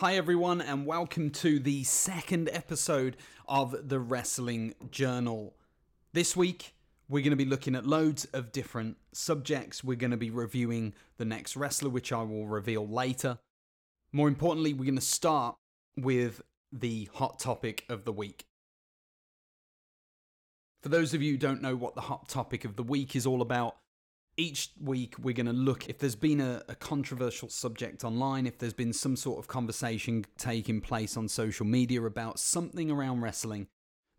Hi, everyone, and welcome to the second episode of the Wrestling Journal. This week, we're going to be looking at loads of different subjects. We're going to be reviewing the next wrestler, which I will reveal later. More importantly, we're going to start with the hot topic of the week. For those of you who don't know what the hot topic of the week is all about, each week we're going to look if there's been a, a, controversial subject online, if there's been some sort of conversation taking place on social media about something around wrestling,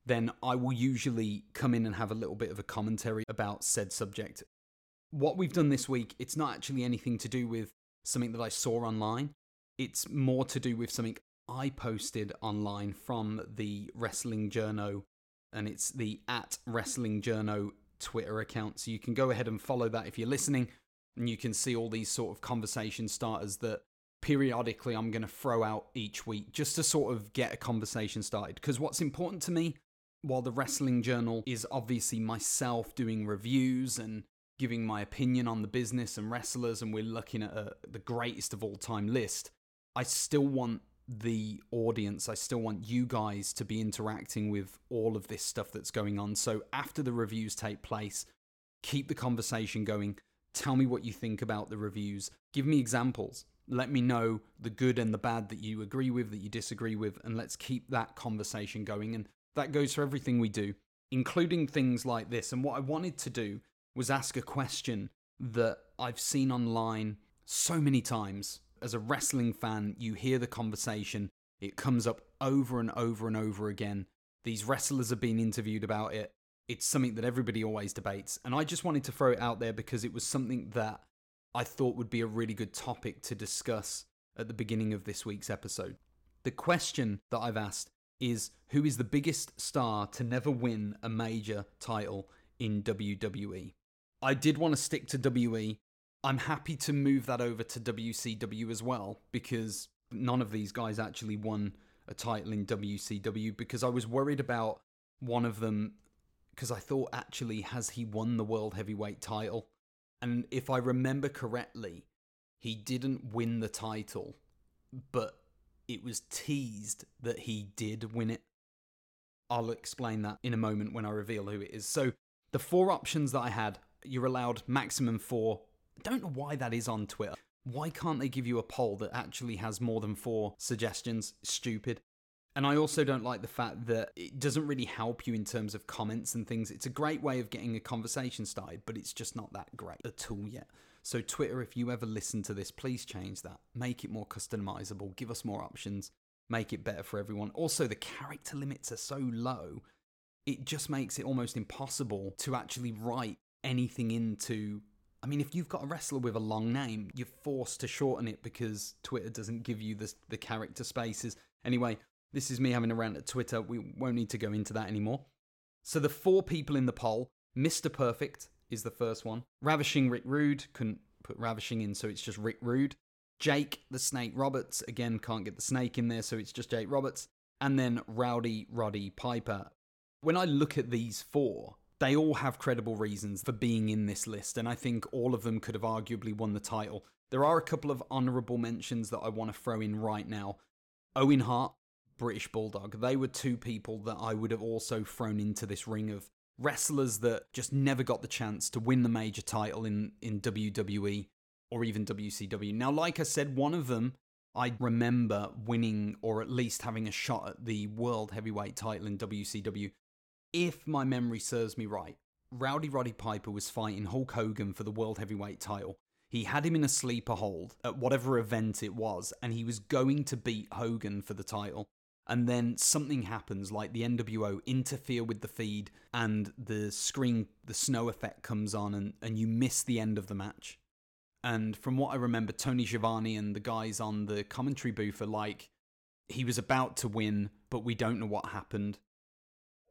then I will usually come in and have a little bit of a commentary about said subject. What we've done this week, it's not actually anything to do with something that I saw online. It's more to do with something I posted online from the Wrestling Journo, and it's the at Wrestling Journo Twitter account. So you can go ahead and follow that if you're listening, and you can see all these sort of conversation starters that periodically I'm going to throw out each week just to sort of get a conversation started. Because what's important to me, while the Wrestling Journal is obviously myself doing reviews and giving my opinion on the business and wrestlers, and we're looking at a, the greatest of all time list, I still want the audience. I still want you guys to be interacting with all of this stuff that's going on. So after the reviews take place, keep the conversation going. Tell me what you think about the reviews. Give me examples. Let me know the good and the bad that you agree with, that you disagree with, and let's keep that conversation going. And that goes for everything we do, including things like this. And what I wanted to do was ask a question that I've seen online so many times as a wrestling fan, you hear the conversation. It comes up over and over and over again. These wrestlers have been interviewed about it. It's something that everybody always debates. And I just wanted to throw it out there because it was something that I thought would be a really good topic to discuss at the beginning of this week's episode. The question that I've asked is Who is the biggest star to never win a major title in WWE? I did want to stick to WWE I'm happy to move that over to WCW as well because none of these guys actually won a title in WCW because I was worried about one of them because I thought actually has he won the world heavyweight title? And if I remember correctly, he didn't win the title, but it was teased that he did win it. I'll explain that in a moment when I reveal who it is. So, the four options that I had, you're allowed maximum four Don't know why that is on Twitter. Why can't they give you a poll that actually has more than four suggestions? Stupid. And I also don't like the fact that it doesn't really help you in terms of comments and things. It's a great way of getting a conversation started, but it's just not that great at all yet. So, Twitter, if you ever listen to this, please change that. Make it more customizable, give us more options, make it better for everyone. Also, the character limits are so low, it just makes it almost impossible to actually write anything into I mean, if you've got a wrestler with a long name, you're forced to shorten it because Twitter doesn't give you the, the character spaces. Anyway, this is me having a rant at Twitter. We won't need to go into that anymore. So the four people in the poll Mr. Perfect is the first one. Ravishing Rick Rude, couldn't put Ravishing in, so it's just Rick Rude. Jake the Snake Roberts, again, can't get the snake in there, so it's just Jake Roberts. And then Rowdy Roddy Piper. When I look at these four, they all have credible reasons for being in this list, and I think all of them could have arguably won the title. There are a couple of honourable mentions that I want to throw in right now. Owen Hart, British Bulldog, they were two people that I would have also thrown into this ring of wrestlers that just never got the chance to win the major title in, in WWE or even WCW. Now, like I said, one of them I remember winning or at least having a shot at the World Heavyweight title in WCW if my memory serves me right, Rowdy Roddy Piper was fighting Hulk Hogan for the World Heavyweight title. He had him in a sleeper hold at whatever event it was, and he was going to beat Hogan for the title. And then something happens, like the NWO interfere with the feed, and the screen, the snow effect comes on, and, and you miss the end of the match. And from what I remember, Tony Schiavone and the guys on the commentary booth are like, he was about to win, but we don't know what happened.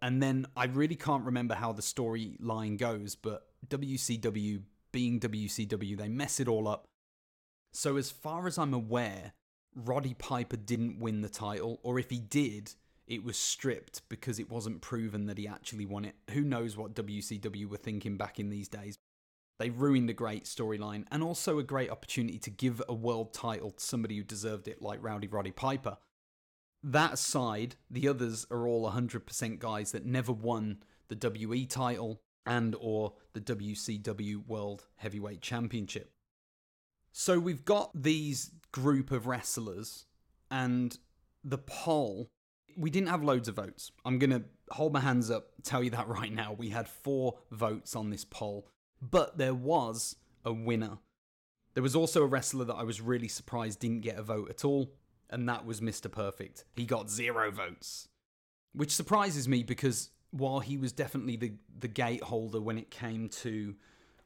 And then I really can't remember how the storyline goes, but WCW being WCW, they mess it all up. So, as far as I'm aware, Roddy Piper didn't win the title, or if he did, it was stripped because it wasn't proven that he actually won it. Who knows what WCW were thinking back in these days? They ruined a great storyline and also a great opportunity to give a world title to somebody who deserved it, like Rowdy Roddy Piper. That side, the others are all 100% guys that never won the WE title and or the WCW World Heavyweight Championship. So we've got these group of wrestlers and the poll we didn't have loads of votes. I'm going to hold my hands up, tell you that right now. We had 4 votes on this poll, but there was a winner. There was also a wrestler that I was really surprised didn't get a vote at all, and that was Mr. Perfect. He got 0 votes. Which surprises me because while he was definitely the the gate holder when it came to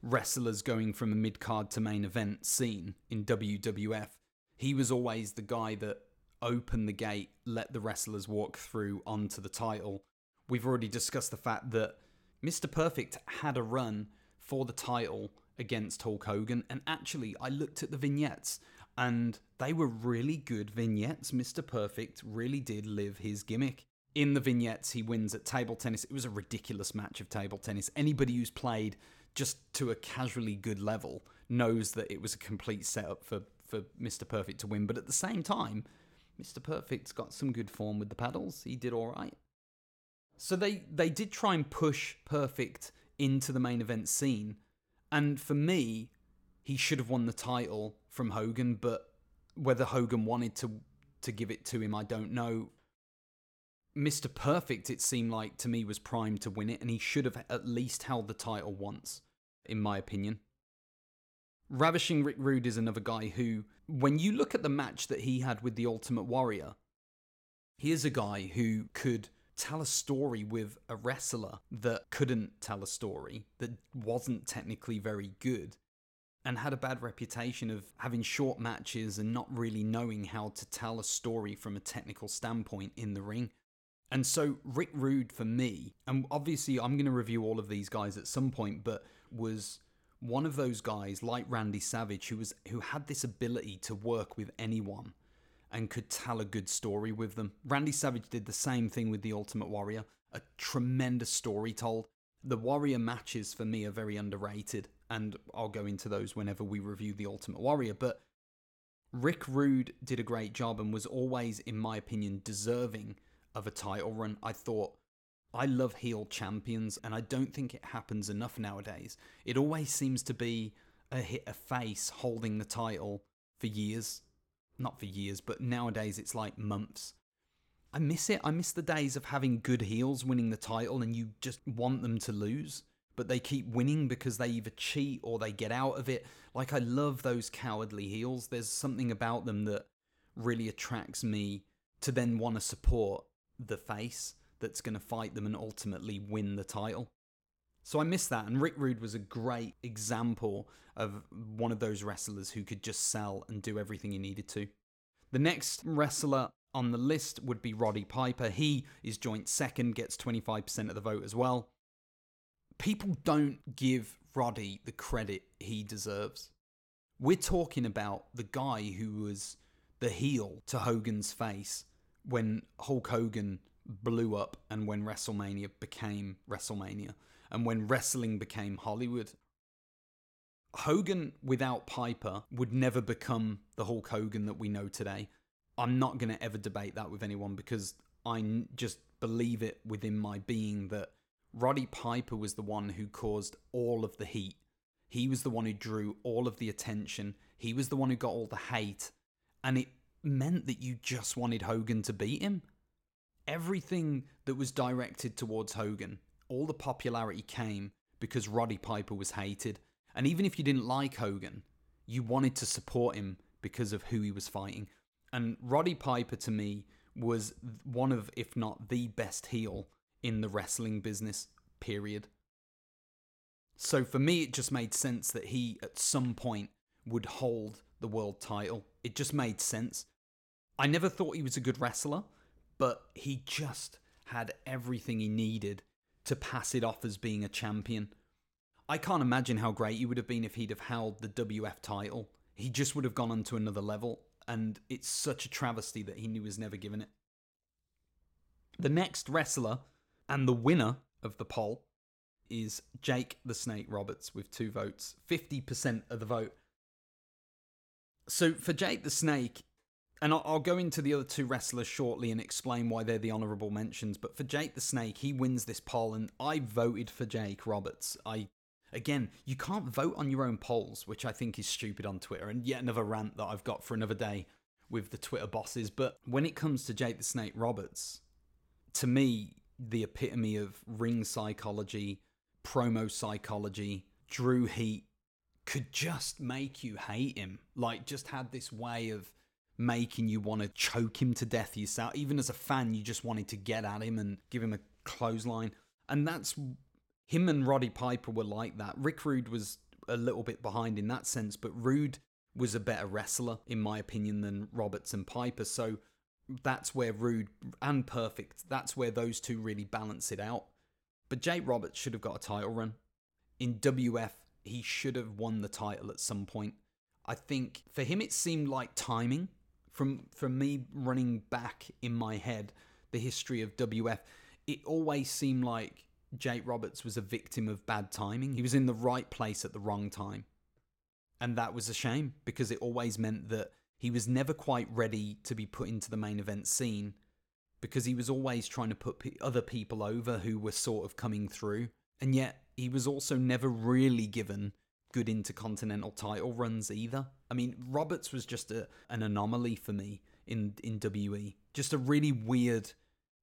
wrestlers going from a mid card to main event scene in WWF, he was always the guy that opened the gate, let the wrestlers walk through onto the title. We've already discussed the fact that Mr. Perfect had a run for the title against Hulk Hogan, and actually, I looked at the vignettes and they were really good vignettes. Mr. Perfect really did live his gimmick in the vignettes, he wins at table tennis. It was a ridiculous match of table tennis. Anybody who's played just to a casually good level knows that it was a complete setup for, for Mr. Perfect to win. But at the same time, Mr. Perfect's got some good form with the paddles. He did all right. So they, they did try and push Perfect into the main event scene. And for me, he should have won the title from Hogan, but whether Hogan wanted to to give it to him, I don't know. Mr. Perfect, it seemed like to me, was primed to win it, and he should have at least held the title once, in my opinion. Ravishing Rick Rude is another guy who, when you look at the match that he had with the Ultimate Warrior, he is a guy who could tell a story with a wrestler that couldn't tell a story, that wasn't technically very good, and had a bad reputation of having short matches and not really knowing how to tell a story from a technical standpoint in the ring. And so Rick Rude for me, and obviously I'm going to review all of these guys at some point, but was one of those guys like Randy Savage who was who had this ability to work with anyone and could tell a good story with them. Randy Savage did the same thing with the Ultimate Warrior, a tremendous story told. The Warrior matches for me are very underrated, and I'll go into those whenever we review the Ultimate Warrior, but Rick Rude did a great job and was always, in my opinion, deserving of a title run. I thought, I love heel champions, and I don't think it happens enough nowadays. It always seems to be a hit a face holding the title for years. Not for years, but nowadays it's like months. I miss it. I miss the days of having good heels winning the title and you just want them to lose, but they keep winning because they either cheat or they get out of it. Like, I love those cowardly heels. There's something about them that really attracts me to then want to support the face that's going to fight them and ultimately win the title. So I miss that. And Rick Rude was a great example of one of those wrestlers who could just sell and do everything he needed to. The next wrestler on the list would be Roddy Piper. He is joint second, gets 25% of the vote as well. People don't give Roddy the credit he deserves. We're talking about the guy who was the heel to Hogan's face when Hulk Hogan blew up and when WrestleMania became WrestleMania and when wrestling became Hollywood. Hogan without Piper would never become the Hulk Hogan that we know today. I'm not going to ever debate that with anyone because I just believe it within my being that Roddy Piper was the one who caused all of the heat. He was the one who drew all of the attention. He was the one who got all the hate. And it meant that you just wanted Hogan to beat him. Everything that was directed towards Hogan, all the popularity came because Roddy Piper was hated. And even if you didn't like Hogan, you wanted to support him because of who he was fighting. And Roddy Piper to me was one of, if not the best heel in the wrestling business, period. So for me, it just made sense that he at some point would hold the world title. It just made sense. I never thought he was a good wrestler, but he just had everything he needed to pass it off as being a champion. I can't imagine how great he would have been if he'd have held the WF title. He just would have gone on to another level, and it's such a travesty that he knew he was never given it. The next wrestler, and the winner of the poll, is Jake the Snake Roberts with two votes, 50% of the vote. So for Jake the Snake, and I'll, go into the other two wrestlers shortly and explain why they're the honourable mentions. But for Jake the Snake, he wins this poll, and I voted for Jake Roberts. I again, you can't vote on your own polls, which I think is stupid on Twitter, and yet another rant that I've got for another day with the Twitter bosses. But when it comes to Jake the Snake Roberts, to me, the epitome of ring psychology, promo psychology, Drew heat could just make you hate him. Like, just had this way of making you want to choke him to death yourself. Even as a fan, you just wanted to get at him and give him a clothesline. And that's him and Roddy Piper were like that. Rick Rude was a little bit behind in that sense, but Rude was a better wrestler, in my opinion, than Roberts and Piper. So that's where Rude and Perfect, that's where those two really balance it out. But Jake Roberts should have got a title run. In WF, he should have won the title at some point. I think for him, it seemed like timing from from me running back in my head the history of WF, it always seemed like Jake Roberts was a victim of bad timing. He was in the right place at the wrong time. And that was a shame because it always meant that he was never quite ready to be put into the main event scene because he was always trying to put other people over who were sort of coming through. And yet he was also never really given good intercontinental title runs either. I mean, Roberts was just a, an anomaly for me in in WE. Just a really weird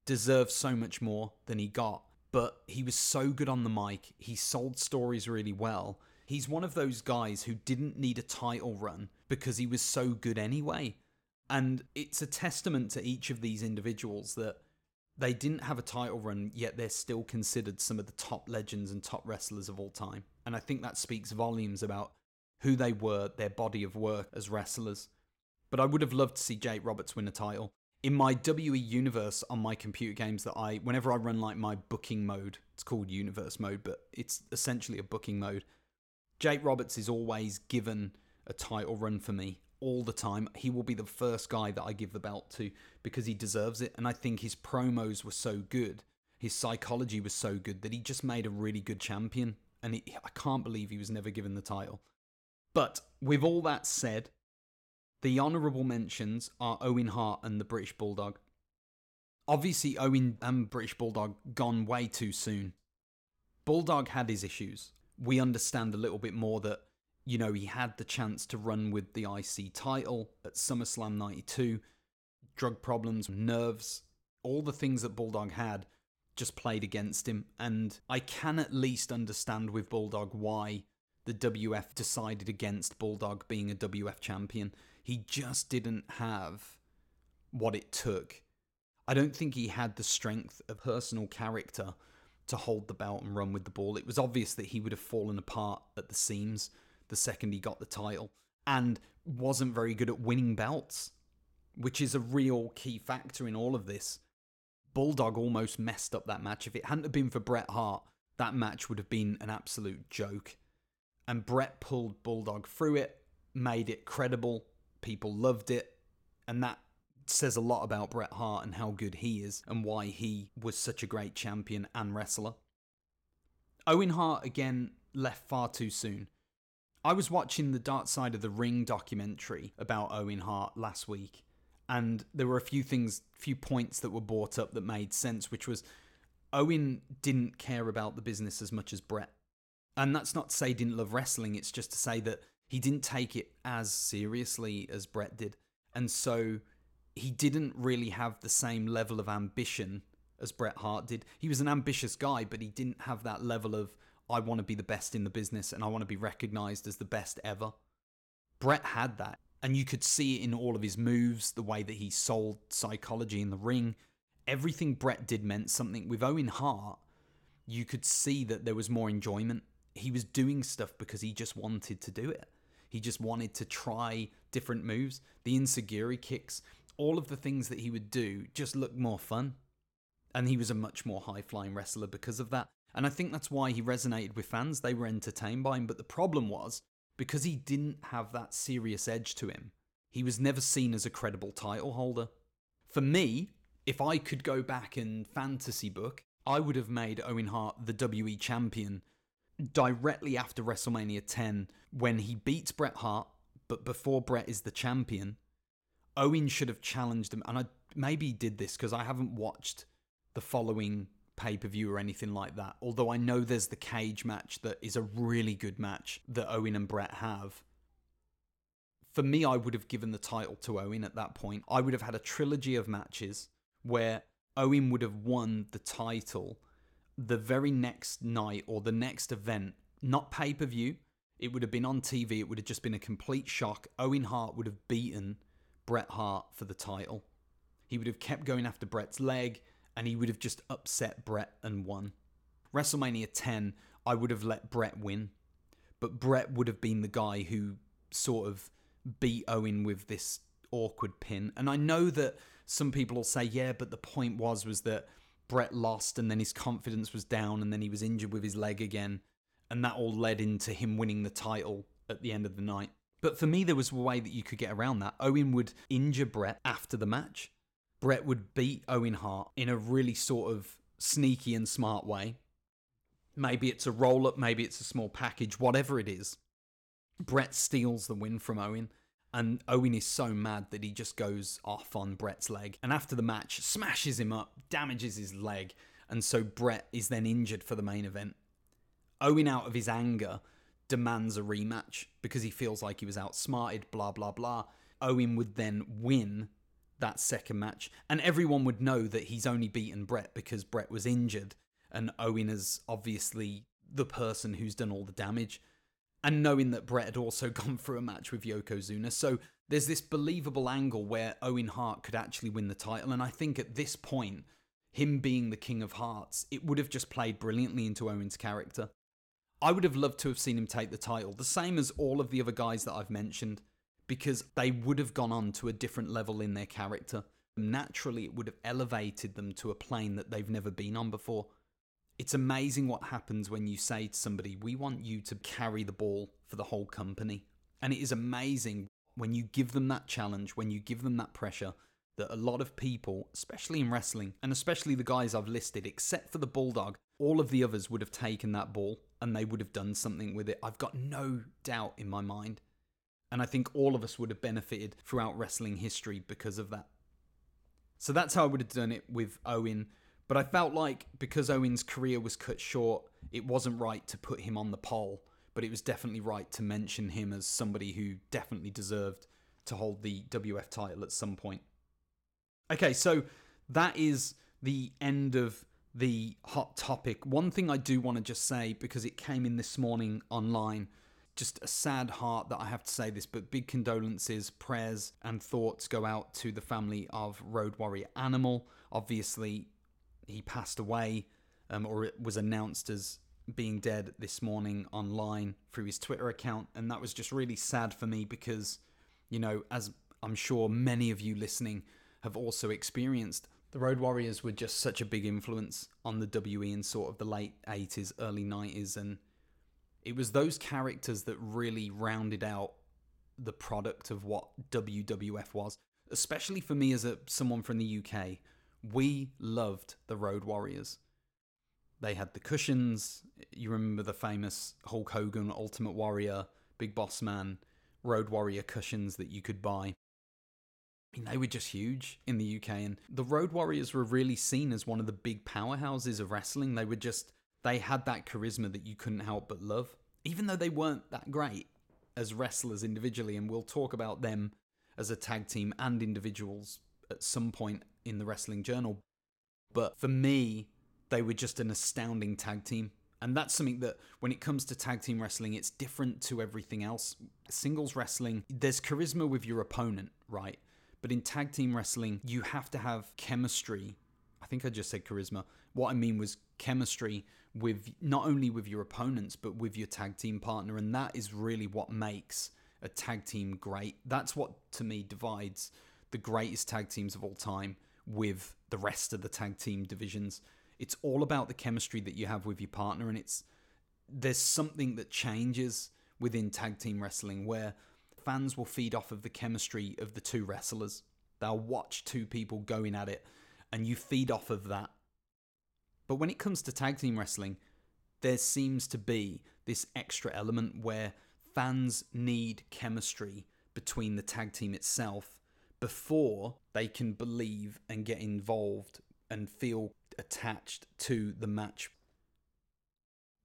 deserved so much more than he got, but he was so good on the mic. He sold stories really well. He's one of those guys who didn't need a title run because he was so good anyway. And it's a testament to each of these individuals that they didn't have a title run, yet they're still considered some of the top legends and top wrestlers of all time. And I think that speaks volumes about who they were, their body of work as wrestlers. But I would have loved to see Jake Roberts win a title. In my WE universe on my computer games that I whenever I run like my booking mode, it's called universe mode, but it's essentially a booking mode. Jake Roberts is always given a title run for me all the time. He will be the first guy that I give the belt to because he deserves it. And I think his promos were so good, his psychology was so good that he just made a really good champion. And it, I can't believe he was never given the title. But with all that said, the honourable mentions are Owen Hart and the British Bulldog. Obviously, Owen and British Bulldog gone way too soon. Bulldog had his issues. We understand a little bit more that you know, he had the chance to run with the IC title at SummerSlam 92. Drug problems, nerves, all the things that Bulldog had just played against him. And I can at least understand with Bulldog why the WF decided against Bulldog being a WF champion. He just didn't have what it took. I don't think he had the strength of personal character to hold the belt and run with the ball. It was obvious that he would have fallen apart at the seams the second he got the title and wasn't very good at winning belts, which is a real key factor in all of this. Bulldog almost messed up that match. If it hadn't been for Bret Hart, that match would have been an absolute joke. And Bret pulled Bulldog through it, made it credible. People loved it. And that says a lot about Bret Hart and how good he is and why he was such a great champion and wrestler. Owen Hart again left far too soon. I was watching the Dark Side of the Ring documentary about Owen Hart last week, and there were a few things, few points that were brought up that made sense, which was Owen didn't care about the business as much as Bret. And that's not to say he didn't love wrestling, it's just to say that he didn't take it as seriously as Bret did. And so he didn't really have the same level of ambition as Bret Hart did. He was an ambitious guy, but he didn't have that level of I want to be the best in the business and I want to be recognized as the best ever. Bret had that. And you could see it in all of his moves, the way that he sold psychology in the ring. Everything Bret did meant something. With Owen Hart, you could see that there was more enjoyment. He was doing stuff because he just wanted to do it. He just wanted to try different moves. The enzuigiri kicks, all of the things that he would do just looked more fun. And he was a much more high flying wrestler because of that. And I think that's why he resonated with fans. They were entertained by him. But the problem was, because he didn't have that serious edge to him, he was never seen as a credible title holder. For me, if I could go back and fantasy book, I would have made Owen Hart the WE champion directly after WrestleMania 10 when he beats Bret Hart, but before Bret is the champion. Owen should have challenged him, and I maybe did this because I haven't watched the following pay per view or anything like that. Although I know there's the cage match that is a really good match that Owen and Bret have. For me, I would have given the title to Owen at that point. I would have had a trilogy of matches where Owen would have won the title the very next night or the next event, not pay per view. It would have been on TV. It would have just been a complete shock. Owen Hart would have beaten Bret Hart for the title. He would have kept going after Bret's leg and he would have just upset Bret and won. WrestleMania 10, I would have let Bret win, but Bret would have been the guy who sort of beat Owen with this awkward pin. And I know that some people will say, yeah, but the point was was that Bret lost and then his confidence was down and then he was injured with his leg again. And that all led into him winning the title at the end of the night. But for me, there was a way that you could get around that. Owen would injure Bret after the match. Bret would beat Owen Hart in a really sort of sneaky and smart way. Maybe it's a roll up, maybe it's a small package, whatever it is. Bret steals the win from Owen, and Owen is so mad that he just goes off on Bret's leg. And after the match, smashes him up, damages his leg, and so Bret is then injured for the main event. Owen, out of his anger, demands a rematch because he feels like he was outsmarted, blah, blah, blah. Owen would then win that second match. And everyone would know that he's only beaten Bret because Bret was injured. And Owen is obviously the person who's done all the damage. And knowing that Bret had also gone through a match with Yokozuna. So there's this believable angle where Owen Hart could actually win the title. And I think at this point, him being the King of Hearts, it would have just played brilliantly into Owen's character. I would have loved to have seen him take the title, the same as all of the other guys that I've mentioned because they would have gone on to a different level in their character. Naturally, it would have elevated them to a plane that they've never been on before. It's amazing what happens when you say to somebody, We want you to carry the ball for the whole company. And it is amazing when you give them that challenge, when you give them that pressure, that a lot of people, especially in wrestling, and especially the guys I've listed, except for the Bulldog, all of the others would have taken that ball and they would have done something with it. I've got no doubt in my mind. And I think all of us would have benefited throughout wrestling history because of that. So that's how I would have done it with Owen. But I felt like because Owen's career was cut short, it wasn't right to put him on the poll. But it was definitely right to mention him as somebody who definitely deserved to hold the WF title at some point. Okay, so that is the end of the hot topic. One thing I do want to just say, because it came in this morning online, just a sad heart that I have to say this, but big condolences, prayers, and thoughts go out to the family of Road Warrior Animal. Obviously, he passed away, um, or it was announced as being dead this morning online through his Twitter account, and that was just really sad for me because, you know, as I'm sure many of you listening have also experienced, the Road Warriors were just such a big influence on the WE in sort of the late 80s, early 90s, and it was those characters that really rounded out the product of what WWF was. Especially for me as a someone from the UK, we loved the Road Warriors. They had the cushions. You remember the famous Hulk Hogan Ultimate Warrior, Big Boss Man, Road Warrior cushions that you could buy. I mean, they were just huge in the UK, and the Road Warriors were really seen as one of the big powerhouses of wrestling. They were just they had that charisma that you couldn't help but love, even though they weren't that great as wrestlers individually. And we'll talk about them as a tag team and individuals at some point in the Wrestling Journal. But for me, they were just an astounding tag team. And that's something that, when it comes to tag team wrestling, it's different to everything else. Singles wrestling, there's charisma with your opponent, right? But in tag team wrestling, you have to have chemistry. I think I just said charisma. What I mean was chemistry with not only with your opponents but with your tag team partner and that is really what makes a tag team great. That's what to me divides the greatest tag teams of all time with the rest of the tag team divisions. It's all about the chemistry that you have with your partner and it's there's something that changes within tag team wrestling where fans will feed off of the chemistry of the two wrestlers. They'll watch two people going at it and you feed off of that But when it comes to tag team wrestling, there seems to be this extra element where fans need chemistry between the tag team itself before they can believe and get involved and feel attached to the match.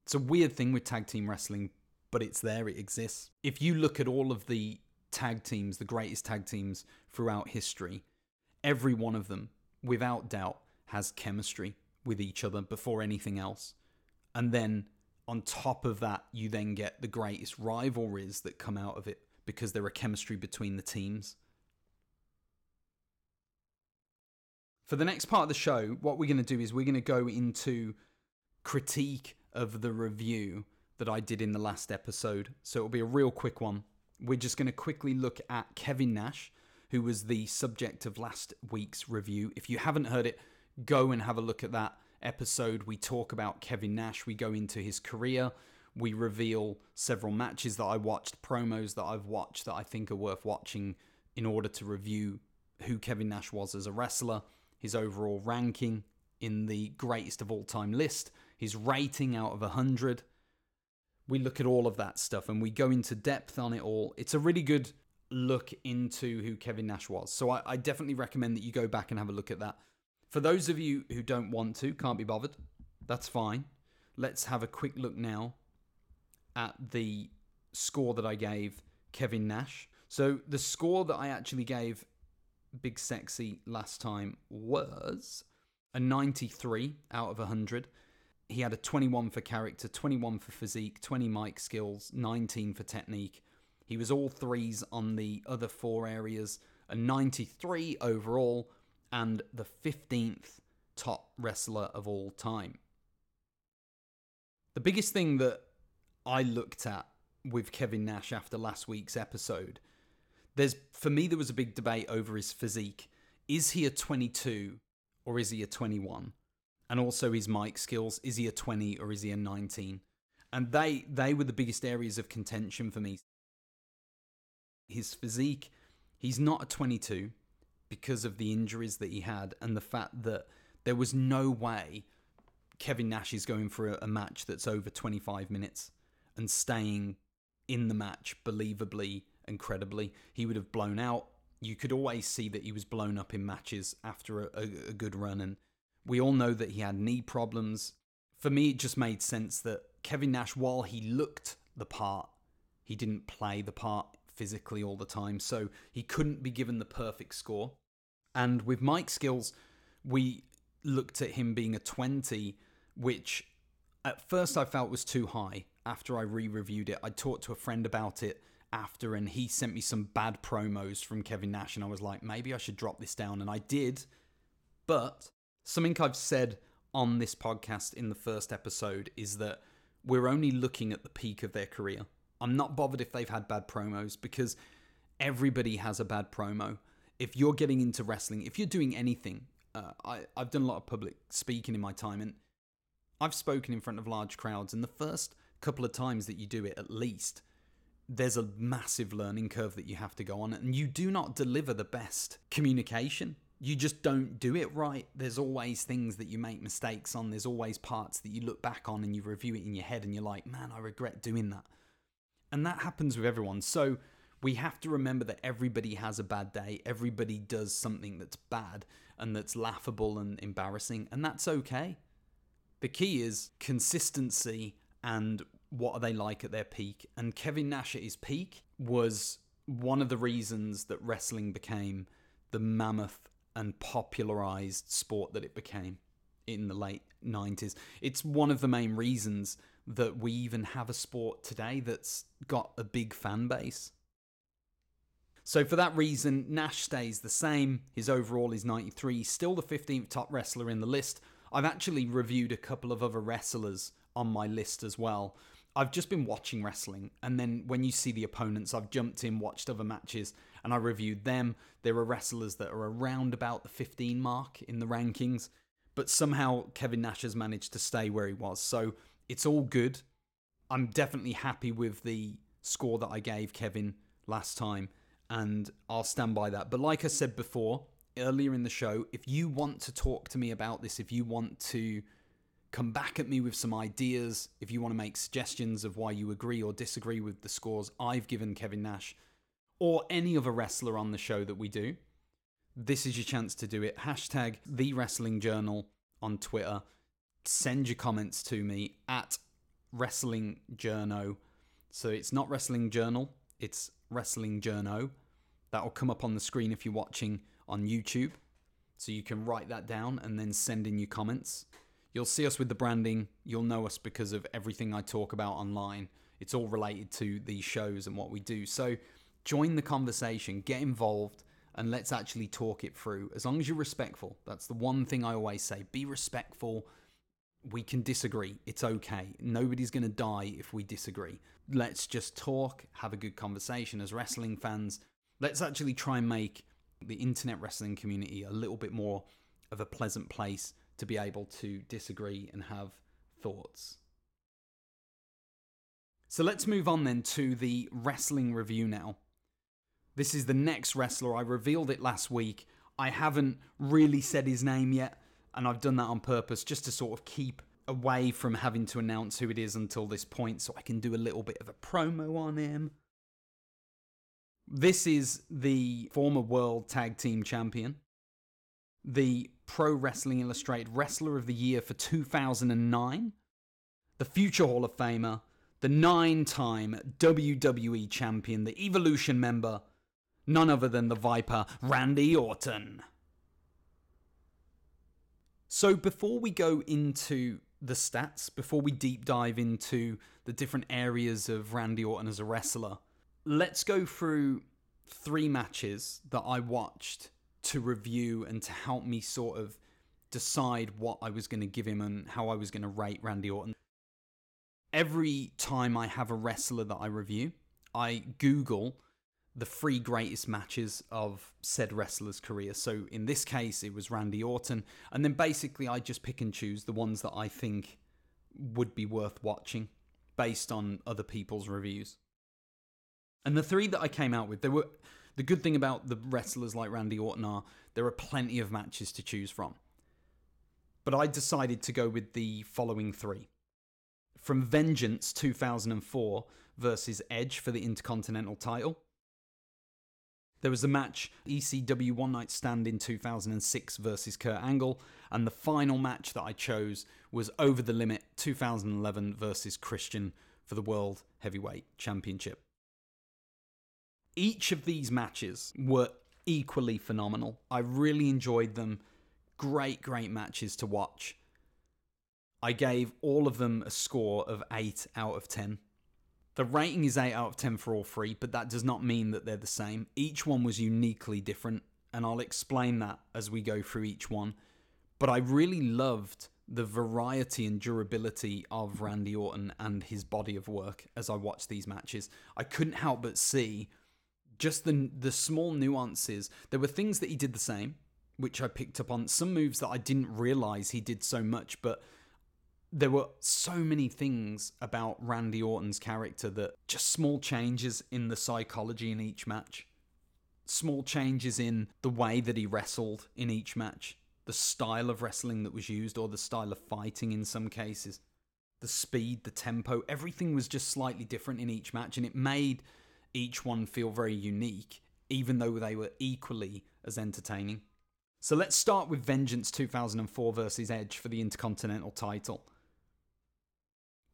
It's a weird thing with tag team wrestling, but it's there, it exists. If you look at all of the tag teams, the greatest tag teams throughout history, every one of them, without doubt, has chemistry with each other before anything else. And then on top of that, you then get the greatest rivalries that come out of it because there are chemistry between the teams. For the next part of the show, what we're going to do is we're going to go into critique of the review that I did in the last episode. So it'll be a real quick one. We're just going to quickly look at Kevin Nash, who was the subject of last week's review. If you haven't heard it, go and have a look at that episode. We talk about Kevin Nash, we go into his career, we reveal several matches that I watched, promos that I've watched that I think are worth watching in order to review who Kevin Nash was as a wrestler, his overall ranking in the greatest of all time list, his rating out of 100. We look at all of that stuff and we go into depth on it all. It's a really good look into who Kevin Nash was. So I, I definitely recommend that you go back and have a look at that. For those of you who don't want to, can't be bothered, that's fine. Let's have a quick look now at the score that I gave Kevin Nash. So the score that I actually gave Big Sexy last time was a 93 out of 100. He had a 21 for character, 21 for physique, 20 mic skills, 19 for technique. He was all threes on the other four areas, a 93 overall, and the 15th top wrestler of all time. The biggest thing that I looked at with Kevin Nash after last week's episode, there's for me there was a big debate over his physique. Is he a 22 or is he a 21? And also his mic skills, is he a 20 or is he a 19? And they they were the biggest areas of contention for me. His physique, he's not a 22 because of the injuries that he had and the fact that there was no way Kevin Nash is going for a, a match that's over 25 minutes and staying in the match believably and credibly. He would have blown out. You could always see that he was blown up in matches after a, a, a good run, and we all know that he had knee problems. For me, it just made sense that Kevin Nash, while he looked the part, he didn't play the part physically all the time, so he couldn't be given the perfect score. And with mic skills, we looked at him being a 20, which at first I felt was too high after I re reviewed it. I talked to a friend about it after, and he sent me some bad promos from Kevin Nash, and I was like, maybe I should drop this down. And I did. But something I've said on this podcast in the first episode is that we're only looking at the peak of their career. I'm not bothered if they've had bad promos because everybody has a bad promo. If you're getting into wrestling, if you're doing anything, uh, I, I've done a lot of public speaking in my time, and I've spoken in front of large crowds, and the first couple of times that you do it, at least, there's a massive learning curve that you have to go on, and you do not deliver the best communication. You just don't do it right. There's always things that you make mistakes on. There's always parts that you look back on and you review it in your head and you're like, man, I regret doing that. And that happens with everyone. So we have to remember that everybody has a bad day. Everybody does something that's bad and that's laughable and embarrassing, and that's okay. The key is consistency and what are they like at their peak. And Kevin Nash at his peak was one of the reasons that wrestling became the mammoth and popularized sport that it became in the late 90s. It's one of the main reasons that we even have a sport today that's got a big fan base. So, for that reason, Nash stays the same. His overall is 93, still the 15th top wrestler in the list. I've actually reviewed a couple of other wrestlers on my list as well. I've just been watching wrestling, and then when you see the opponents, I've jumped in, watched other matches, and I reviewed them. There are wrestlers that are around about the 15 mark in the rankings, but somehow Kevin Nash has managed to stay where he was. So it's all good. I'm definitely happy with the score that I gave Kevin last time, and I'll stand by that. But like I said before, earlier in the show, if you want to talk to me about this, if you want to come back at me with some ideas, if you want to make suggestions of why you agree or disagree with the scores I've given Kevin Nash or any other wrestler on the show that we do, this is your chance to do it. Hashtag the Wrestling Journal on Twitter. Send your comments to me at Wrestling Journo. So it's not Wrestling Journal, it's Wrestling Journo. That'll come up on the screen if you're watching on YouTube. So you can write that down and then send in your comments. You'll see us with the branding. You'll know us because of everything I talk about online. It's all related to these shows and what we do. So join the conversation, get involved, and let's actually talk it through. As long as you're respectful, that's the one thing I always say be respectful. We can disagree. It's okay. Nobody's going to die if we disagree. Let's just talk, have a good conversation as wrestling fans. Let's actually try and make the internet wrestling community a little bit more of a pleasant place to be able to disagree and have thoughts. So let's move on then to the wrestling review now. This is the next wrestler. I revealed it last week. I haven't really said his name yet, and I've done that on purpose just to sort of keep away from having to announce who it is until this point so I can do a little bit of a promo on him. This is the former World Tag Team Champion, the Pro Wrestling Illustrated Wrestler of the Year for 2009, the future Hall of Famer, the nine time WWE Champion, the Evolution member, none other than the Viper, Randy Orton. So before we go into the stats, before we deep dive into the different areas of Randy Orton as a wrestler, let's go through three matches that I watched to review and to help me sort of decide what I was going to give him and how I was going to rate Randy Orton. Every time I have a wrestler that I review, I Google the three greatest matches of said wrestler's career. So in this case, it was Randy Orton. And then basically, I just pick and choose the ones that I think would be worth watching based on other people's reviews. And the three that I came out with, there were the good thing about the wrestlers like Randy Orton are there are plenty of matches to choose from. But I decided to go with the following three. From Vengeance 2004 versus Edge for the Intercontinental title. There was a match ECW One Night Stand in 2006 versus Kurt Angle, and the final match that I chose was Over the Limit 2011 versus Christian for the World Heavyweight Championship each of these matches were equally phenomenal. I really enjoyed them. Great, great matches to watch. I gave all of them a score of 8 out of 10. The rating is 8 out of 10 for all three, but that does not mean that they're the same. Each one was uniquely different, and I'll explain that as we go through each one. But I really loved the variety and durability of Randy Orton and his body of work as I watched these matches. I couldn't help but see just the the small nuances. There were things that he did the same, which I picked up on. Some moves that I didn't realize he did so much, but there were so many things about Randy Orton's character that just small changes in the psychology in each match, small changes in the way that he wrestled in each match, the style of wrestling that was used, or the style of fighting in some cases, the speed, the tempo, everything was just slightly different in each match, and it made each one feel very unique, even though they were equally as entertaining. So let's start with Vengeance 2004 versus Edge for the Intercontinental title.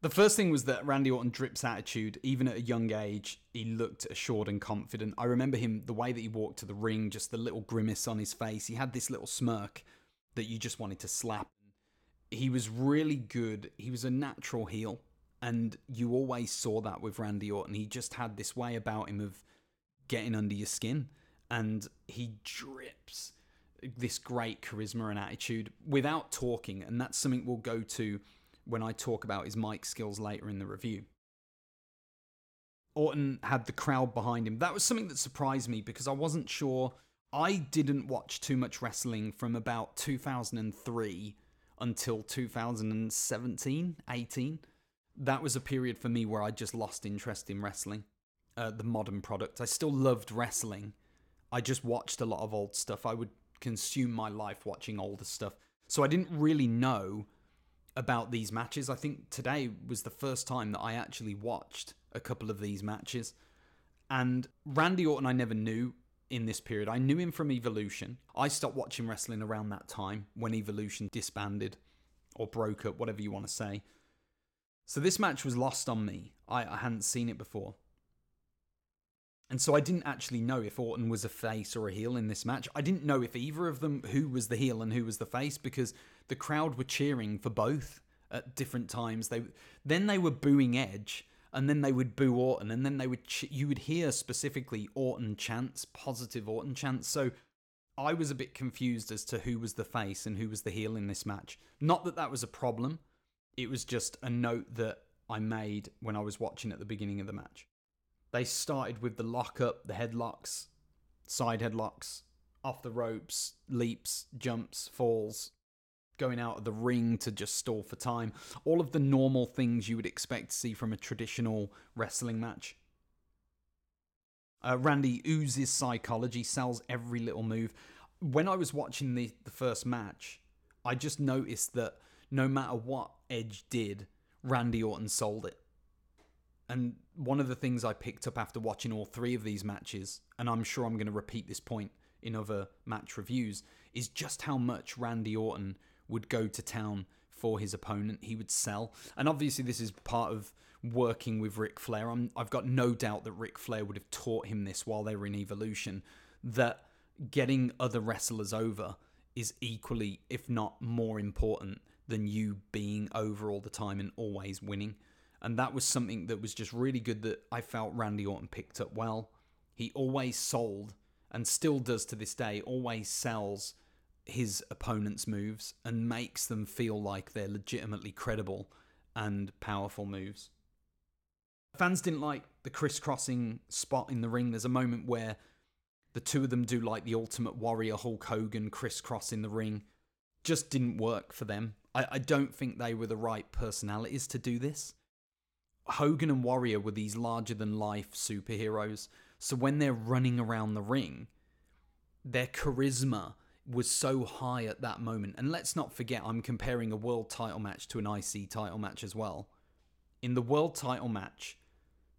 The first thing was that Randy Orton drips attitude. Even at a young age, he looked assured and confident. I remember him, the way that he walked to the ring, just the little grimace on his face. He had this little smirk that you just wanted to slap. He was really good. He was a natural heel. And you always saw that with Randy Orton. He just had this way about him of getting under your skin. And he drips this great charisma and attitude without talking. And that's something we'll go to when I talk about his mic skills later in the review. Orton had the crowd behind him. That was something that surprised me because I wasn't sure. I didn't watch too much wrestling from about 2003 until 2017, 18 that was a period for me where I just lost interest in wrestling, uh, the modern product. I still loved wrestling. I just watched a lot of old stuff. I would consume my life watching older stuff. So I didn't really know about these matches. I think today was the first time that I actually watched a couple of these matches. And Randy Orton, I never knew in this period. I knew him from Evolution. I stopped watching wrestling around that time when Evolution disbanded or broke up, whatever you want to say. So this match was lost on me. I, I hadn't seen it before. And so I didn't actually know if Orton was a face or a heel in this match. I didn't know if either of them who was the heel and who was the face because the crowd were cheering for both at different times. They then they were booing Edge and then they would boo Orton and then they would you would hear specifically Orton chants, positive Orton chants. So I was a bit confused as to who was the face and who was the heel in this match. Not that that was a problem. It was just a note that I made when I was watching at the beginning of the match. They started with the lockup, the headlocks, side headlocks, off the ropes, leaps, jumps, falls, going out of the ring to just stall for time. All of the normal things you would expect to see from a traditional wrestling match. Uh, Randy oozes psychology, sells every little move. When I was watching the, the first match, I just noticed that no matter what Edge did, Randy Orton sold it. And one of the things I picked up after watching all three of these matches, and I'm sure I'm going to repeat this point in other match reviews, is just how much Randy Orton would go to town for his opponent. He would sell. And obviously, this is part of working with Ric Flair. i have got no doubt that Ric Flair would have taught him this while they were in Evolution that getting other wrestlers over is equally, if not more important, than you being over all the time and always winning. And that was something that was just really good that I felt Randy Orton picked up well. He always sold and still does to this day, always sells his opponent's moves and makes them feel like they're legitimately credible and powerful moves. Fans didn't like the crisscrossing spot in the ring. There's a moment where the two of them do like the Ultimate Warrior Hulk Hogan crisscross in the ring. Just didn't work for them. I, I don't think they were the right personalities to do this. Hogan and Warrior were these larger than life superheroes. So when they're running around the ring, their charisma was so high at that moment. And let's not forget, I'm comparing a world title match to an IC title match as well. In the world title match,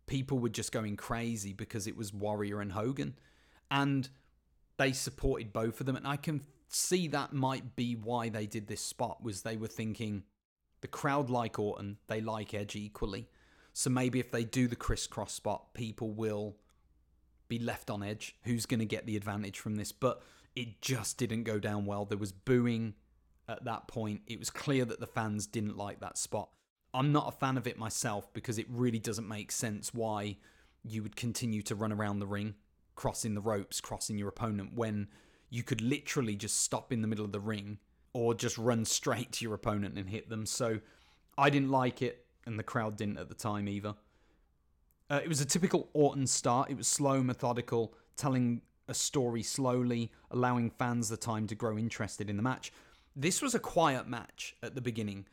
people were just going crazy because it was Warrior and Hogan. And they supported both of them. And I can see that might be why they did this spot was they were thinking the crowd like Orton, they like Edge equally. So maybe if they do the crisscross spot, people will be left on edge. Who's going to get the advantage from this? But it just didn't go down well. There was booing at that point. It was clear that the fans didn't like that spot. I'm not a fan of it myself because it really doesn't make sense why you would continue to run around the ring, crossing the ropes, crossing your opponent when you could literally just stop in the middle of the ring or just run straight to your opponent and hit them. So I didn't like it and the crowd didn't at the time either. Uh, it was a typical Orton start. It was slow, methodical, telling a story slowly, allowing fans the time to grow interested in the match. This was a quiet match at the beginning.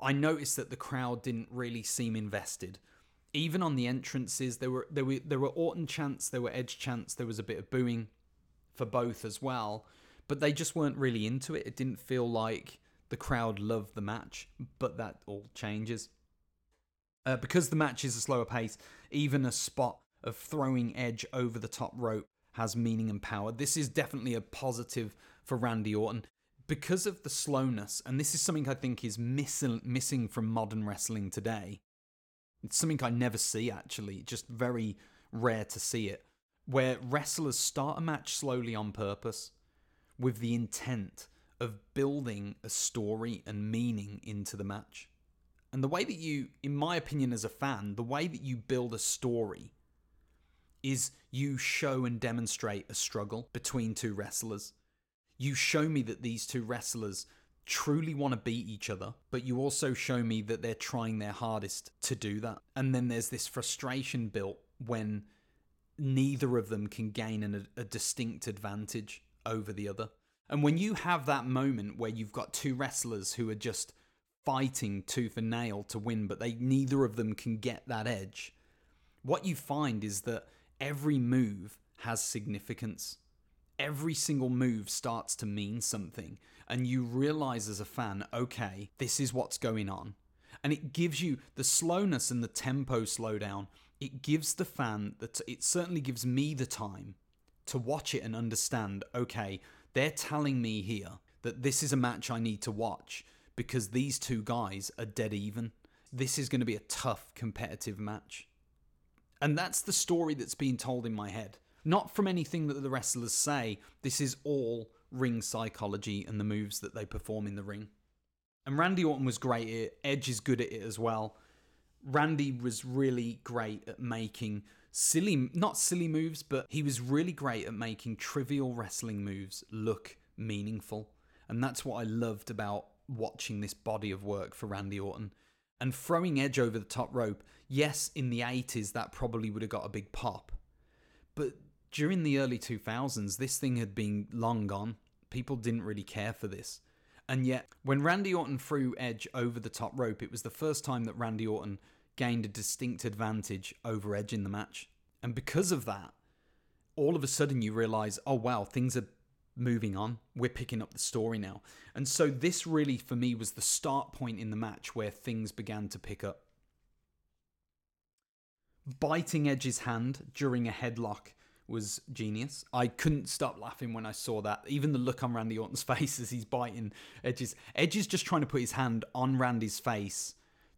I noticed that the crowd didn't really seem invested. Even on the entrances, there were there were there were Orton chants, there were Edge chants, there was a bit of booing for both as well, but they just weren't really into it. It didn't feel like the crowd loved the match, but that all changes. Uh, because the match is a slower pace, even a spot of throwing Edge over the top rope has meaning and power. This is definitely a positive for Randy Orton. Because of the slowness, and this is something I think is missing missing from modern wrestling today. It's something I never see actually, just very rare to see it, where wrestlers start a match slowly on purpose with the intent of building a story and meaning into the match. And the way that you, in my opinion, as a fan, the way that you build a story is you show and demonstrate a struggle between two wrestlers. You show me that these two wrestlers truly want to beat each other, but you also show me that they're trying their hardest to do that. And then there's this frustration built when neither of them can gain an, a distinct advantage over the other. And when you have that moment where you've got two wrestlers who are just fighting tooth and nail to win, but they neither of them can get that edge. What you find is that every move has significance. every single move starts to mean something. And you realize as a fan, okay, this is what's going on. And it gives you the slowness and the tempo slowdown. It gives the fan that it certainly gives me the time to watch it and understand, okay, they're telling me here that this is a match I need to watch because these two guys are dead even. This is going to be a tough competitive match. And that's the story that's being told in my head. Not from anything that the wrestlers say, this is all ring psychology and the moves that they perform in the ring. And Randy Orton was great at it, Edge is good at it as well. Randy was really great at making silly, not silly moves, but he was really great at making trivial wrestling moves look meaningful. And that's what I loved about watching this body of work for Randy Orton. And throwing Edge over the top rope, yes, in the 80s, that probably would have got a big pop. But during the early 2000s, this thing had been long gone. People didn't really care for this. And yet, when Randy Orton threw Edge over the top rope, it was the first time that Randy Orton gained a distinct advantage over Edge in the match. And because of that, all of a sudden you realize, oh wow, things are moving on. We're picking up the story now. And so this really, for me, was the start point in the match where things began to pick up. Biting Edge's hand during a headlock was genius. I couldn't stop laughing when I saw that. Even the look on Randy Orton's face as he's biting Edge's. Edge is just trying to put his hand on Randy's face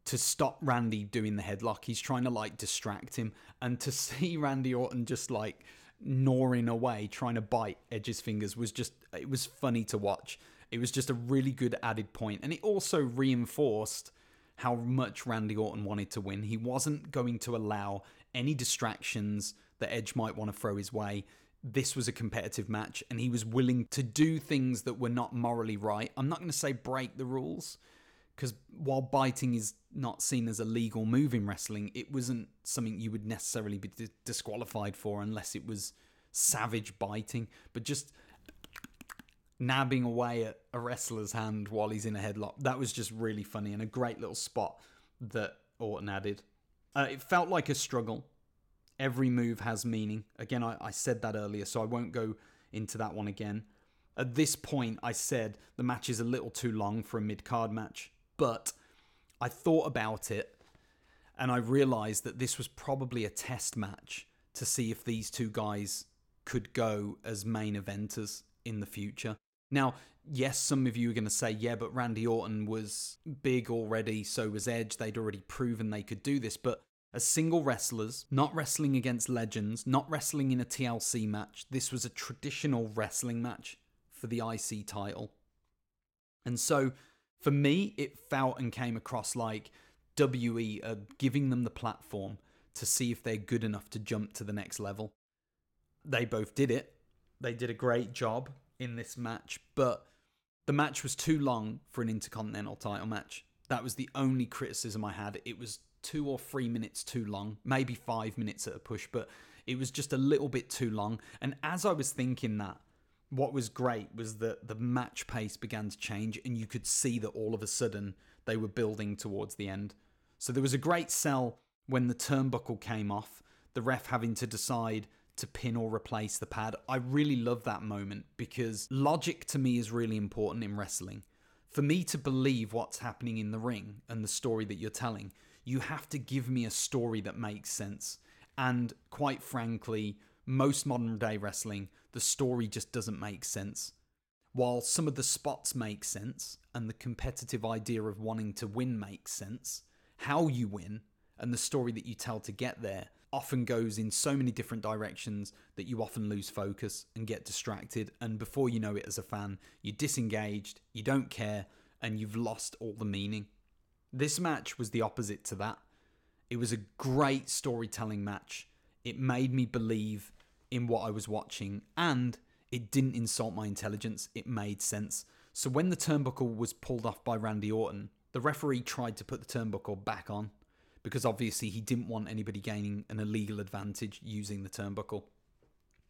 to stop Randy doing the headlock. He's trying to like distract him. And to see Randy Orton just like gnawing away trying to bite Edge's fingers was just it was funny to watch. It was just a really good added point and it also reinforced how much Randy Orton wanted to win. He wasn't going to allow any distractions that Edge might want to throw his way. This was a competitive match and he was willing to do things that were not morally right. I'm not going to say break the rules, because while biting is not seen as a legal move in wrestling, it wasn't something you would necessarily be disqualified for unless it was savage biting. But just nabbing away at a wrestler's hand while he's in a headlock, that was just really funny and a great little spot that Orton added. Uh, it felt like a struggle. Every move has meaning. Again, I, I said that earlier, so I won't go into that one again. At this point, I said the match is a little too long for a mid card match. But I thought about it and I realized that this was probably a test match to see if these two guys could go as main eventers in the future. Now, yes, some of you are going to say, yeah, but Randy Orton was big already, so was Edge. They'd already proven they could do this. But as single wrestlers, not wrestling against legends, not wrestling in a TLC match, this was a traditional wrestling match for the IC title. And so for me, it felt and came across like WWE are giving them the platform to see if they're good enough to jump to the next level. They both did it. They did a great job in this match, but the match was too long for an Intercontinental title match. That was the only criticism I had. It was two or three minutes too long, maybe five minutes at a push, but it was just a little bit too long. And as I was thinking that, what was great was that the match pace began to change and you could see that all of a sudden they were building towards the end. So there was a great sell when the turnbuckle came off, the ref having to decide to pin or replace the pad. I really love that moment because logic to me is really important in wrestling. For me to believe what's happening in the ring and the story that you're telling, you have to give me a story that makes sense. And quite frankly, most modern day wrestling, the story just doesn't make sense. While some of the spots make sense and the competitive idea of wanting to win makes sense, how you win and the story that you tell to get there often goes in so many different directions that you often lose focus and get distracted. And before you know it, as a fan, you're disengaged, you don't care, and you've lost all the meaning. This match was the opposite to that. It was a great storytelling match. It made me believe in what I was watching, and it didn't insult my intelligence. It made sense. So when the turnbuckle was pulled off by Randy Orton, the referee tried to put the turnbuckle back on because obviously he didn't want anybody gaining an illegal advantage using the turnbuckle.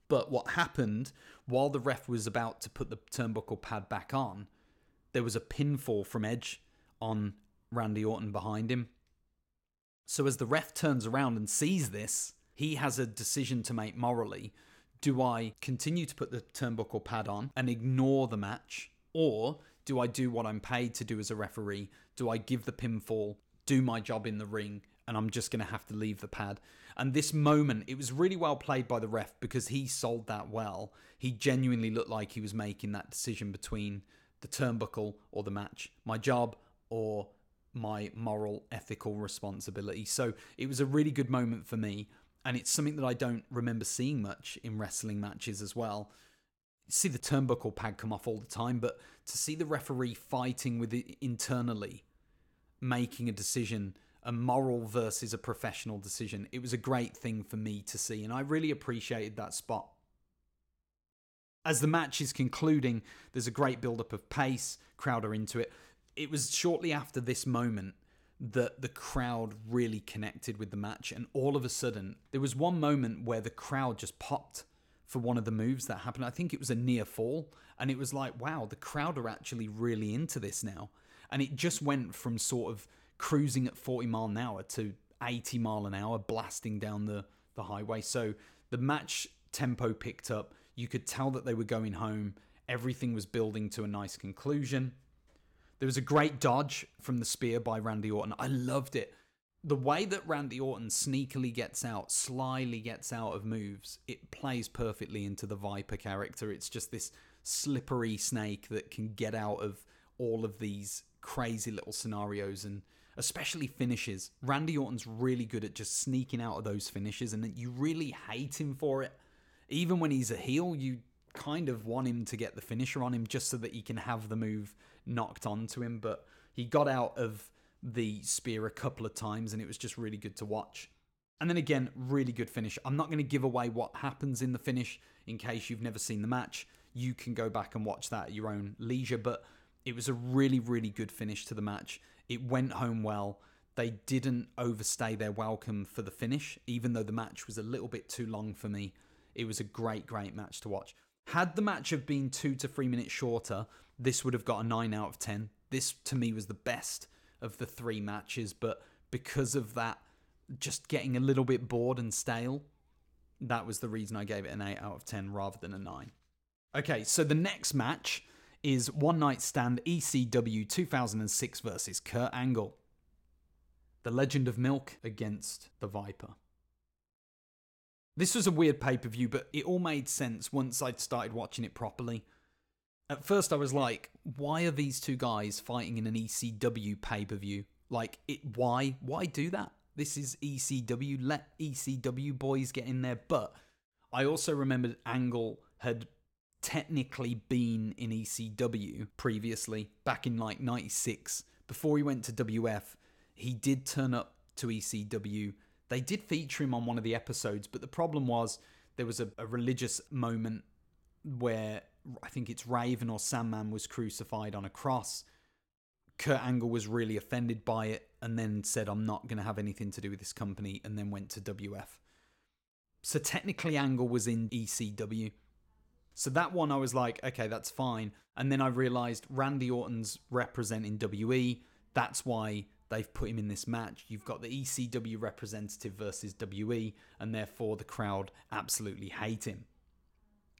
But what happened while the ref was about to put the turnbuckle pad back on, there was a pinfall from Edge on Randy Orton behind him. So as the ref turns around and sees this, he has a decision to make morally. Do I continue to put the turnbuckle pad on and ignore the match? Or do I do what I'm paid to do as a referee? Do I give the pinfall, do my job in the ring, and I'm just going to have to leave the pad? And this moment, it was really well played by the ref because he sold that well. He genuinely looked like he was making that decision between the turnbuckle or the match, my job or my moral, ethical responsibility. So it was a really good moment for me. And it's something that I don't remember seeing much in wrestling matches as well. See the turnbuckle pad come off all the time, but to see the referee fighting with it internally, making a decision, a moral versus a professional decision, it was a great thing for me to see. And I really appreciated that spot. As the match is concluding, there's a great build up of pace, crowd are into it it was shortly after this moment that the crowd really connected with the match and all of a sudden there was one moment where the crowd just popped for one of the moves that happened. I think it was a near fall and it was like wow the crowd are actually really into this now. And it just went from sort of cruising at 40 mile an hour to 80 mile an hour blasting down the the highway. So the match tempo picked up. You could tell that they were going home. Everything was building to a nice conclusion there was a great dodge from the spear by Randy Orton. I loved it. The way that Randy Orton sneakily gets out, slyly gets out of moves, it plays perfectly into the Viper character. It's just this slippery snake that can get out of all of these crazy little scenarios and especially finishes. Randy Orton's really good at just sneaking out of those finishes and you really hate him for it. Even when he's a heel, you kind of want him to get the finisher on him just so that he can have the move knocked onto him. But he got out of the spear a couple of times and it was just really good to watch. And then again, really good finish. I'm not going to give away what happens in the finish in case you've never seen the match. You can go back and watch that at your own leisure, but it was a really, really good finish to the match. It went home well. They didn't overstay their welcome for the finish, even though the match was a little bit too long for me. It was a great, great match to watch. Had the match have been two to three minutes shorter, this would have got a 9 out of 10. This, to me, was the best of the three matches, but because of that, just getting a little bit bored and stale, that was the reason I gave it an 8 out of 10 rather than a 9. Okay, so the next match is One Night Stand ECW 2006 versus Kurt Angle. The Legend of Milk against the Viper. This was a weird pay per view, but it all made sense once I'd started watching it properly. At first, I was like, why are these two guys fighting in an ECW pay per view? Like, it, why? Why do that? This is ECW. Let ECW boys get in there. But I also remembered Angle had technically been in ECW previously, back in like 96. Before he went to WWF, he did turn up to ECW. They did feature him on one of the episodes, but the problem was there was a, a religious moment where I think it's Raven or Sandman was crucified on a cross. Kurt Angle was really offended by it and then said, I'm not going to have anything to do with this company, and then went to WWF. So technically, Angle was in ECW. So that one, I was like, okay, that's fine. And then I realized Randy Orton's representing WWE. That's why they've put him in this match. You've got the ECW representative versus WWE, and therefore the crowd absolutely hate him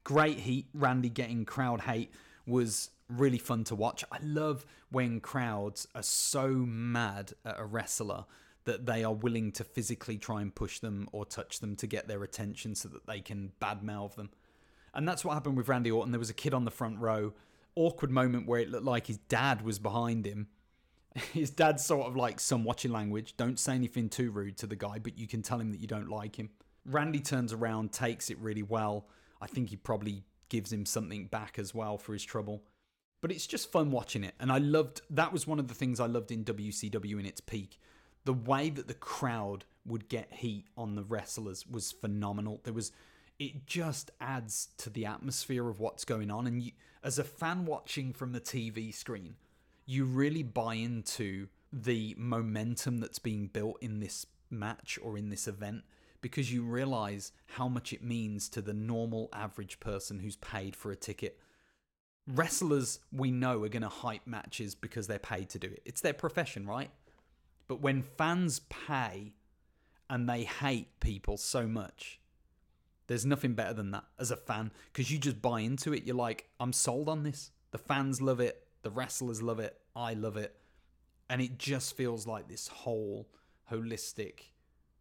great heat. Randy getting crowd hate was really fun to watch. I love when crowds are so mad at a wrestler that they are willing to physically try and push them or touch them to get their attention so that they can badmouth them. And that's what happened with Randy Orton. There was a kid on the front row, awkward moment where it looked like his dad was behind him. His dad's sort of like some watching language. Don't say anything too rude to the guy, but you can tell him that you don't like him. Randy turns around, takes it really well I think he probably gives him something back as well for his trouble. But it's just fun watching it. And I loved that was one of the things I loved in WCW in its peak. The way that the crowd would get heat on the wrestlers was phenomenal. There was it just adds to the atmosphere of what's going on and you, as a fan watching from the TV screen, you really buy into the momentum that's being built in this match or in this event because you realize how much it means to the normal average person who's paid for a ticket. Wrestlers we know are going to hype matches because they're paid to do it. It's their profession, right? But when fans pay and they hate people so much, There's nothing better than that as a fan because you just buy into it. You're like, I'm sold on this. The fans love it. The wrestlers love it. I love it. And it just feels like this whole holistic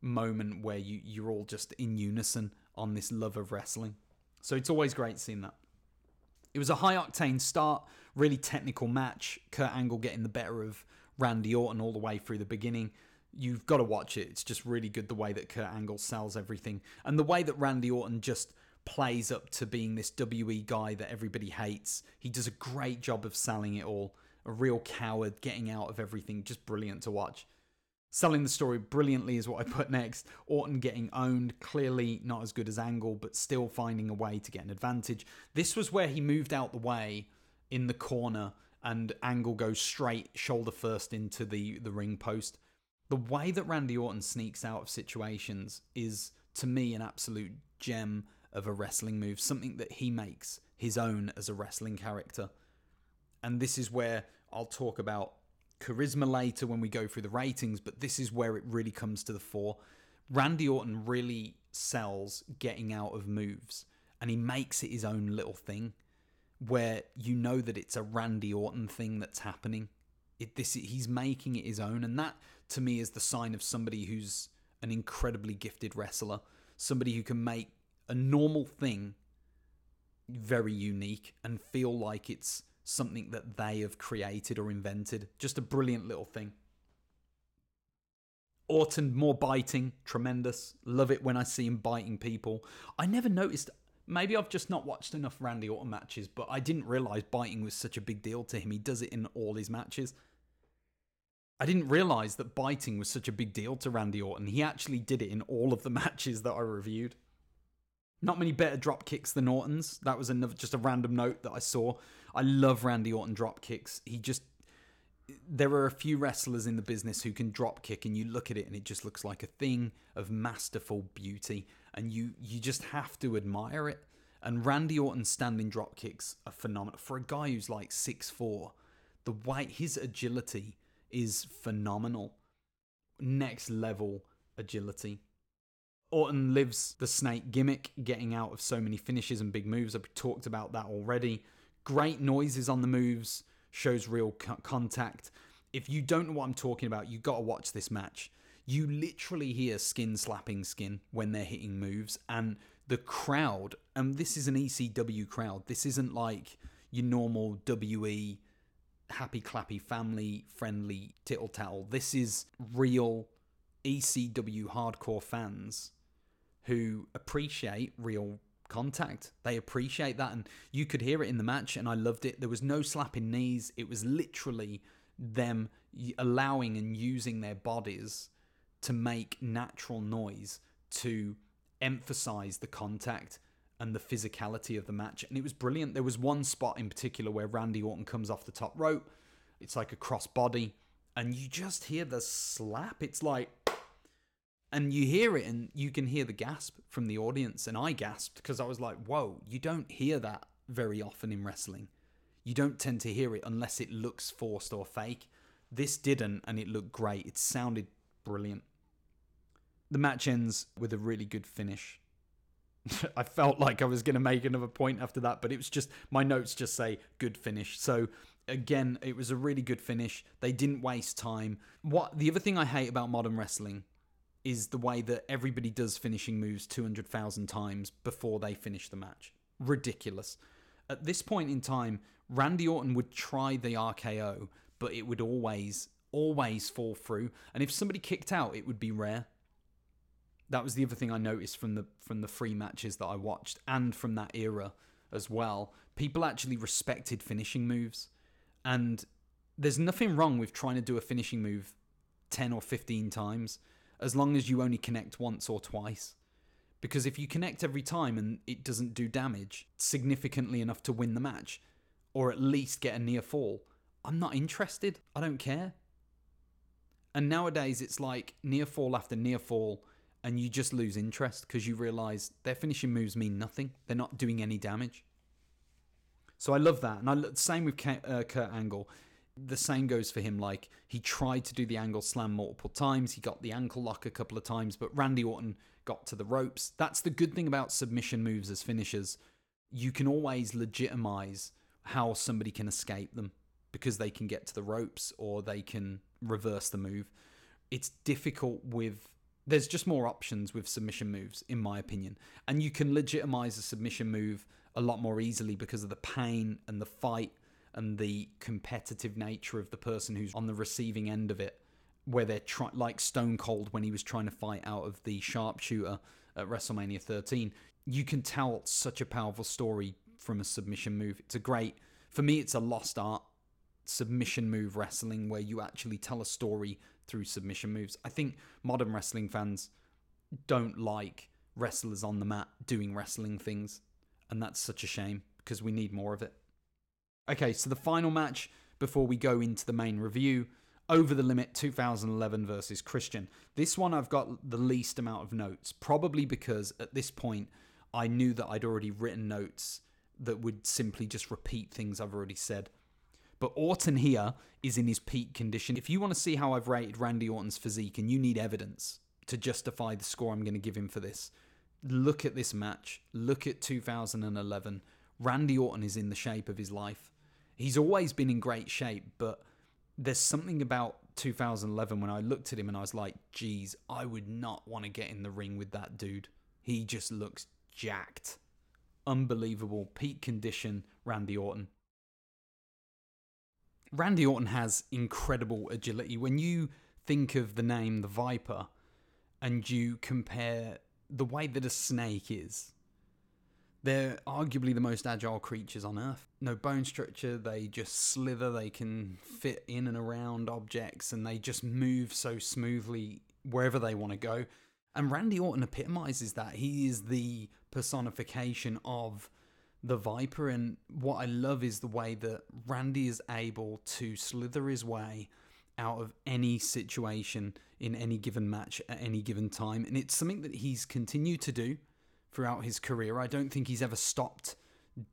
moment where you, you're all just in unison on this love of wrestling. So it's always great seeing that. It was a high octane start, really technical match. Kurt Angle getting the better of Randy Orton all the way through the beginning. You've got to watch it. It's just really good the way that Kurt Angle sells everything and the way that Randy Orton just plays up to being this WWE guy that everybody hates. He does a great job of selling it all. A real coward, getting out of everything. Just brilliant to watch. Selling the story brilliantly is what I put next. Orton getting owned, clearly not as good as Angle, but still finding a way to get an advantage. This was where he moved out the way in the corner and Angle goes straight shoulder first into the, the ring post. The way that Randy Orton sneaks out of situations is, to me, an absolute gem of a wrestling move, something that he makes his own as a wrestling character. And this is where I'll talk about charisma later when we go through the ratings, but this is where it really comes to the fore. Randy Orton really sells getting out of moves and he makes it his own little thing where you know that it's a Randy Orton thing that's happening. It, this he's making it his own and that to me is the sign of somebody who's an incredibly gifted wrestler, somebody who can make a normal thing very unique and feel like it's something that they have created or invented. Just a brilliant little thing. Orton more biting, tremendous. Love it when I see him biting people. I never noticed. Maybe I've just not watched enough Randy Orton matches, but I didn't realize biting was such a big deal to him. He does it in all his matches. I didn't realize that biting was such a big deal to Randy Orton. He actually did it in all of the matches that I reviewed. Not many better drop kicks than Orton's. That was another just a random note that I saw. I love Randy Orton drop kicks. He just there are a few wrestlers in the business who can drop kick and you look at it and it just looks like a thing of masterful beauty and you you just have to admire it. And Randy Orton's standing drop kicks are phenomenal. For a guy who's like six four, the way his agility is phenomenal. Next level agility. Orton lives the snake gimmick, getting out of so many finishes and big moves. I've talked about that already. Great noises on the moves, shows real co- contact. If you don't know what I'm talking about, you got to watch this match. You literally hear skin slapping skin when they're hitting moves, and the crowd, and this is an ECW crowd. This isn't like your normal WWE happy clappy family friendly tittle tattle. This is real ECW hardcore fans who appreciate real contact. They appreciate that, and you could hear it in the match, and I loved it. There was no slapping knees, it was literally them allowing and using their bodies to make natural noise to emphasize the contact and the physicality of the match. And it was brilliant. There was one spot in particular where Randy Orton comes off the top rope, it's like a cross body, and you just hear the slap. It's like and you hear it and you can hear the gasp from the audience and i gasped because i was like whoa you don't hear that very often in wrestling. You don't tend to hear it unless it looks forced or fake. This didn't and it looked great. It sounded brilliant. The match ends with a really good finish. I felt like i was going to make another point after that but it was just my notes just say good finish. So again it was a really good finish. They didn't waste time. What the other thing i hate about modern wrestling is the way that everybody does finishing moves 200,000 times before they finish the match. Ridiculous. At this point in time, Randy Orton would try the RKO, but it would always, always fall through. And if somebody kicked out, it would be rare. That was the other thing I noticed from the from the free matches that I watched and from that era as well. People actually respected finishing moves. And there's nothing wrong with trying to do a finishing move 10 or 15 times as long as you only connect once or twice. Because if you connect every time and it doesn't do damage significantly enough to win the match, or at least get a near fall, I'm not interested. I don't care. And nowadays it's like near fall after near fall, and you just lose interest because you realize their finishing moves mean nothing. They're not doing any damage. So I love that. And I same with uh, Kurt Angle the same goes for him. Like he tried to do the angle slam multiple times. He got the ankle lock a couple of times, but Randy Orton got to the ropes. That's the good thing about submission moves as finishers. You can always legitimize how somebody can escape them because they can get to the ropes or they can reverse the move. It's difficult with there's just more options with submission moves in my opinion. And you can legitimize a submission move a lot more easily because of the pain and the fight and the competitive nature of the person who's on the receiving end of it where they're like Stone Cold when he was trying to fight out of the sharpshooter at WrestleMania 13 you can tell such a powerful story from a submission move. It's a great for me it's a lost art submission move wrestling where you actually tell a story through submission moves. I think modern wrestling fans don't like wrestlers on the mat doing wrestling things and that's such a shame because we need more of it Okay, so the final match before we go into the main review over the Limit 2011 versus Christian. This one I've got the least amount of notes, probably because at this point I knew that I'd already written notes that would simply just repeat things I've already said. But Orton here is in his peak condition. If you want to see how I've rated Randy Orton's physique and you need evidence to justify the score I'm going to give him for this, look at this match. Look at 2011. Randy Orton is in the shape of his life. He's always been in great shape, but there's something about 2011 when I looked at him and I was like, geez, I would not want to get in the ring with that dude. He just looks jacked. Unbelievable. Peak condition, Randy Orton. Randy Orton has incredible agility. When you think of the name the Viper and you compare the way that a snake is they're arguably the most agile creatures on Earth. No bone structure, they just slither, they can fit in and around objects, and they just move so smoothly wherever they want to go. And Randy Orton epitomizes that. He is the personification of the Viper, and what I love is the way that Randy is able to slither his way out of any situation in any given match at any given time. And it's something that he's continued to do throughout his career. I don't think he's ever stopped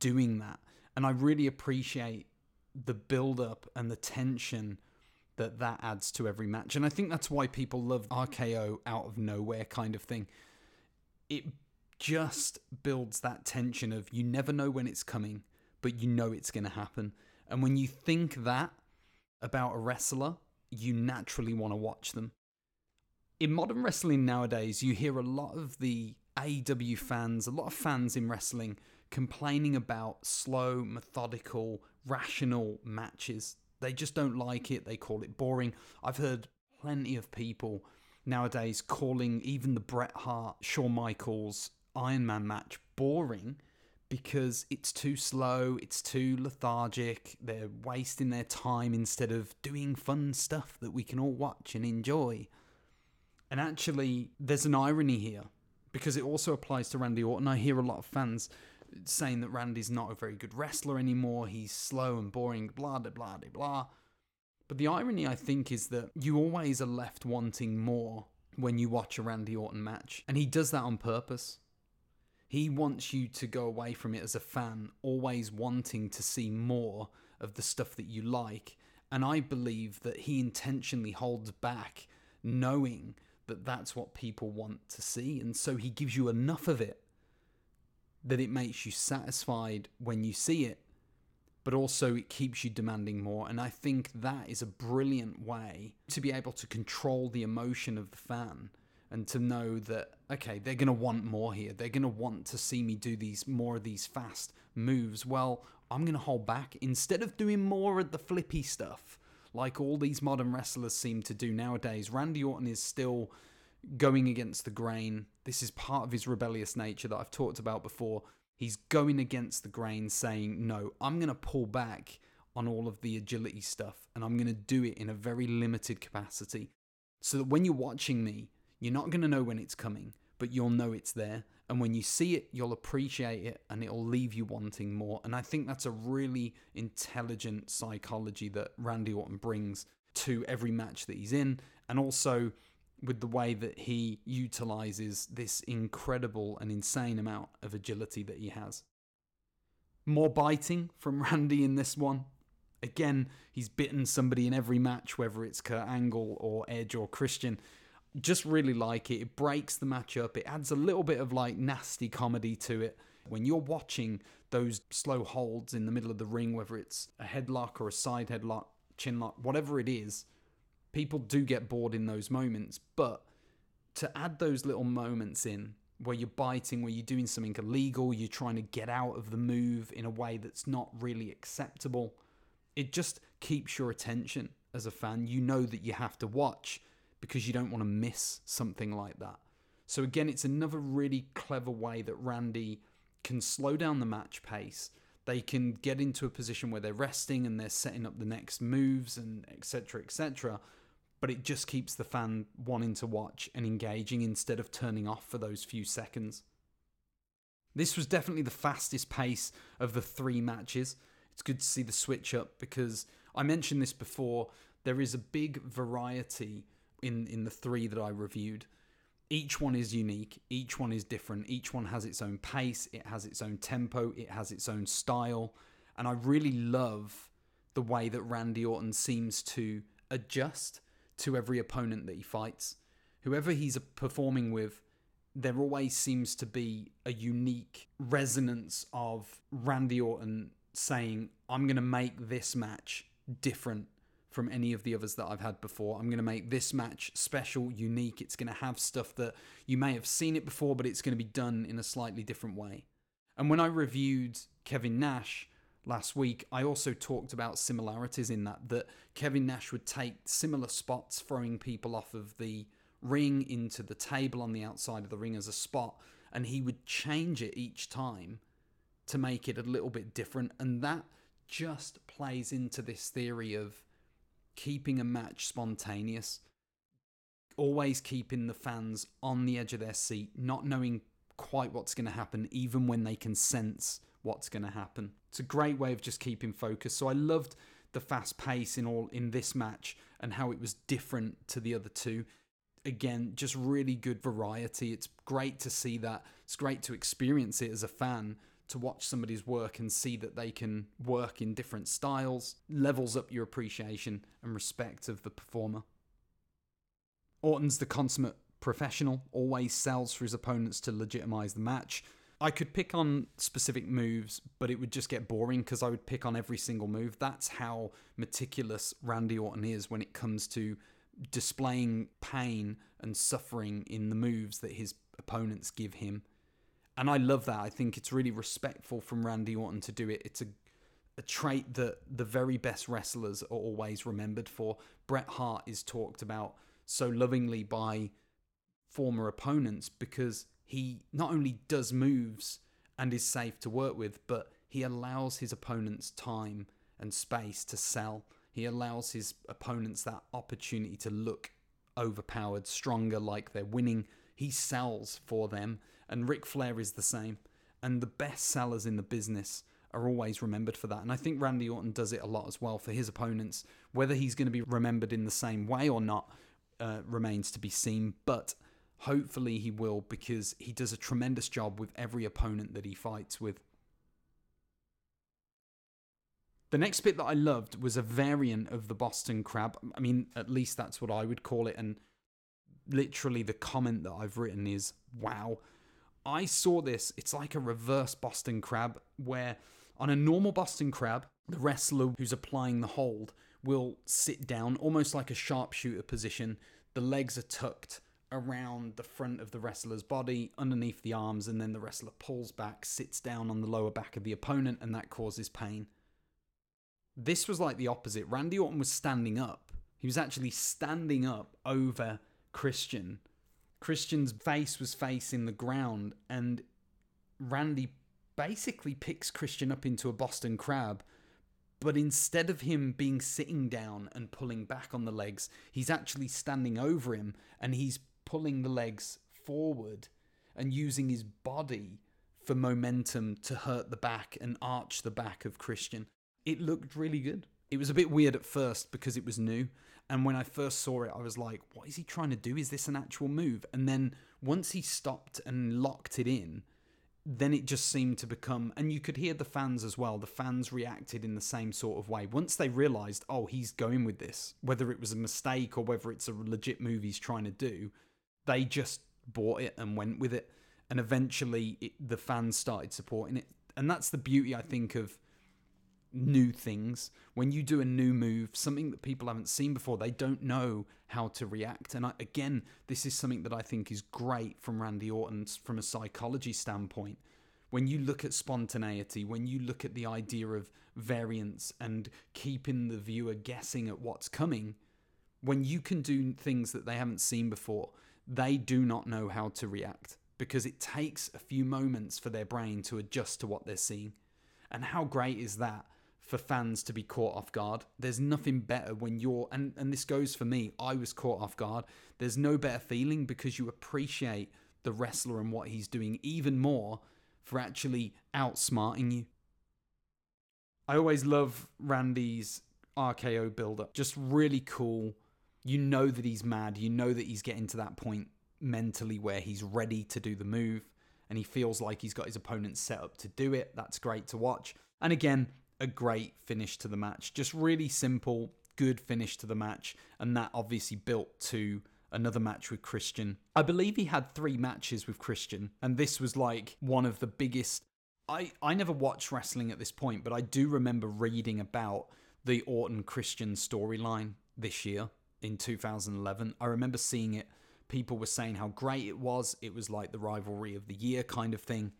doing that. And I really appreciate the build up and the tension that that adds to every match. And I think that's why people love RKO out of nowhere kind of thing. It just builds that tension of you never know when it's coming, but you know it's going to happen. And when you think that about a wrestler, you naturally want to watch them. In modern wrestling nowadays, you hear a lot of the AEW fans, a lot of fans in wrestling, complaining about slow, methodical, rational matches. They just don't like it. They call it boring. I've heard plenty of people nowadays calling even the Bret Hart, Shawn Michaels Iron Man match boring because it's too slow, it's too lethargic, they're wasting their time instead of doing fun stuff that we can all watch and enjoy. And actually, there's an irony here because it also applies to Randy Orton. I hear a lot of fans saying that Randy's not a very good wrestler anymore. He's slow and boring, blah, blah, blah, blah. But the irony, I think, is that you always are left wanting more when you watch a Randy Orton match. And he does that on purpose. He wants you to go away from it as a fan, always wanting to see more of the stuff that you like. And I believe that he intentionally holds back, knowing that that's what people want to see. And so he gives you enough of it that it makes you satisfied when you see it, but also it keeps you demanding more. And I think that is a brilliant way to be able to control the emotion of the fan and to know that, okay, they're going to want more here. They're going to want to see me do these more of these fast moves. Well, I'm going to hold back instead of doing more of the flippy stuff like all these modern wrestlers seem to do nowadays. Randy Orton is still going against the grain. This is part of his rebellious nature that I've talked about before. He's going against the grain, saying, No, I'm going to pull back on all of the agility stuff and I'm going to do it in a very limited capacity. So that when you're watching me, you're not going to know when it's coming, but you'll know it's there. And when you see it, you'll appreciate it and it'll leave you wanting more. And I think that's a really intelligent psychology that Randy Orton brings to every match that he's in. And also with the way that he utilizes this incredible and insane amount of agility that he has. More biting from Randy in this one. Again, he's bitten somebody in every match, whether it's Kurt Angle or Edge or Christian Just really like it. It breaks the match up. It adds a little bit of like nasty comedy to it. When you're watching those slow holds in the middle of the ring, whether it's a headlock or a side headlock, chin lock, whatever it is, people do get bored in those moments. But to add those little moments in where you're biting, where you're doing something illegal, you're trying to get out of the move in a way that's not really acceptable, it just keeps your attention as a fan. You know that you have to watch because you don't want to miss something like that. So, again, it's another really clever way that Randy can slow down the match pace. They can get into a position where they're resting and they're setting up the next moves and etc. etc but it just keeps the fan wanting to watch and engaging instead of turning off for those few seconds. This was definitely the fastest pace of the three matches. It's good to see the switch up because I mentioned this before. There is a big variety in, in the three that I reviewed. Each one is unique, each one is different, each one has its own pace, it has its own tempo, it has its own style. And I really love the way that Randy Orton seems to adjust to every opponent that he fights. Whoever he's performing with, there always seems to be a unique resonance of Randy Orton saying, I'm going to make this match different from any of the others that I've had before. I'm going to make this match special, unique. It's going to have stuff that you may have seen it before, but it's going to be done in a slightly different way. And when I reviewed Kevin Nash, last week, I also talked about similarities in that that Kevin Nash would take similar spots, throwing people off of the ring into the table on the outside of the ring as a spot, and he would change it each time to make it a little bit different, and that just plays into this theory of keeping a match spontaneous, always keeping the fans on the edge of their seat, not knowing quite what's going to happen, even when they can sense what's going to happen. It's a great way of just keeping focus. So I loved the fast pace in all in this match and how it was different to the other two. Again, just really good variety. It's great to see that. It's great to experience it as a fan to watch somebody's work and see that they can work in different styles, levels up your appreciation and respect of the performer. Orton's the consummate professional, always sells for his opponents to legitimize the match. I could pick on specific moves, but it would just get boring because I would pick on every single move. That's how meticulous Randy Orton is when it comes to displaying pain and suffering in the moves that his opponents give him. And I love that. I think it's really respectful from Randy Orton to do it. It's a a trait that the very best wrestlers are always remembered for. Bret Hart is talked about so lovingly by former opponents because he not only does moves and is safe to work with, but he allows his opponents time and space to sell. He allows his opponents that opportunity to look overpowered, stronger, like they're winning. He sells for them, and Ric Flair is the same. And the best sellers in the business are always remembered for that. And I think Randy Orton does it a lot as well for his opponents. Whether he's going to be remembered in the same way or not uh, remains to be seen. But Hopefully, he will because he does a tremendous job with every opponent that he fights with. The next bit that I loved was a variant of the Boston Crab. I mean, at least that's what I would call it. And literally, the comment that I've written is wow. I saw this, it's like a reverse Boston Crab, where on a normal Boston Crab, the wrestler who's applying the hold will sit down almost like a sharpshooter position. The legs are tucked around the front of the wrestler's body, underneath the arms, and then the wrestler pulls back, sits down on the lower back of the opponent, and that causes pain. This was like the opposite. Randy Orton was standing up. He was actually standing up over Christian. Christian's face was facing the ground, and Randy basically picks Christian up into a Boston crab. But instead of him being sitting down and pulling back on the legs, he's actually standing over him and he's pulling the legs forward and using his body for momentum to hurt the back and arch the back of Christian. It looked really good. It was a bit weird at first because it was new. And when I first saw it, I was like, what is he trying to do? Is this an actual move? And then once he stopped and locked it in, then it just seemed to become, and you could hear the fans as well. The fans reacted in the same sort of way. Once they realized, oh, he's going with this, whether it was a mistake or whether it's a legit move he's trying to do, They just bought it and went with it. And eventually it, the fans started supporting it. And that's the beauty, I think, of new things. When you do a new move, something that people haven't seen before, they don't know how to react. And I, again, this is something that I think is great from Randy Orton from a psychology standpoint. When you look at spontaneity, when you look at the idea of variance and keeping the viewer guessing at what's coming, when you can do things that they haven't seen before, they do not know how to react because it takes a few moments for their brain to adjust to what they're seeing. And how great is that for fans to be caught off guard? There's nothing better when you're, and, and this goes for me, I was caught off guard. There's no better feeling because you appreciate the wrestler and what he's doing even more for actually outsmarting you. I always love Randy's RKO build up. Just really cool. You know that he's mad. You know that he's getting to that point mentally where he's ready to do the move and he feels like he's got his opponent set up to do it. That's great to watch. And again, a great finish to the match. Just really simple, good finish to the match. And that obviously built to another match with Christian. I believe he had three matches with Christian, and this was like one of the biggest. I, I never watched wrestling at this point, but I do remember reading about the Orton Christian storyline this year in 2011. I remember seeing it. People were saying how great it was. It was like the rivalry of the year kind of thing.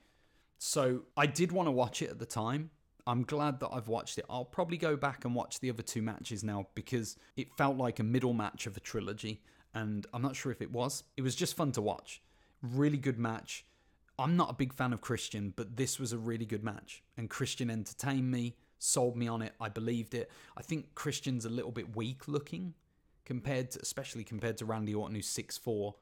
So I did want to watch it at the time. I'm glad that I've watched it. I'll probably go back and watch the other two matches now because it felt like a middle match of a trilogy and I'm not sure if it was. It was just fun to watch. Really good match. I'm not a big fan of Christian, but this was a really good match. And Christian entertained me, sold me on it. I believed it. I think Christian's a little bit weak looking compared to, especially compared to Randy Orton, who's 6'4.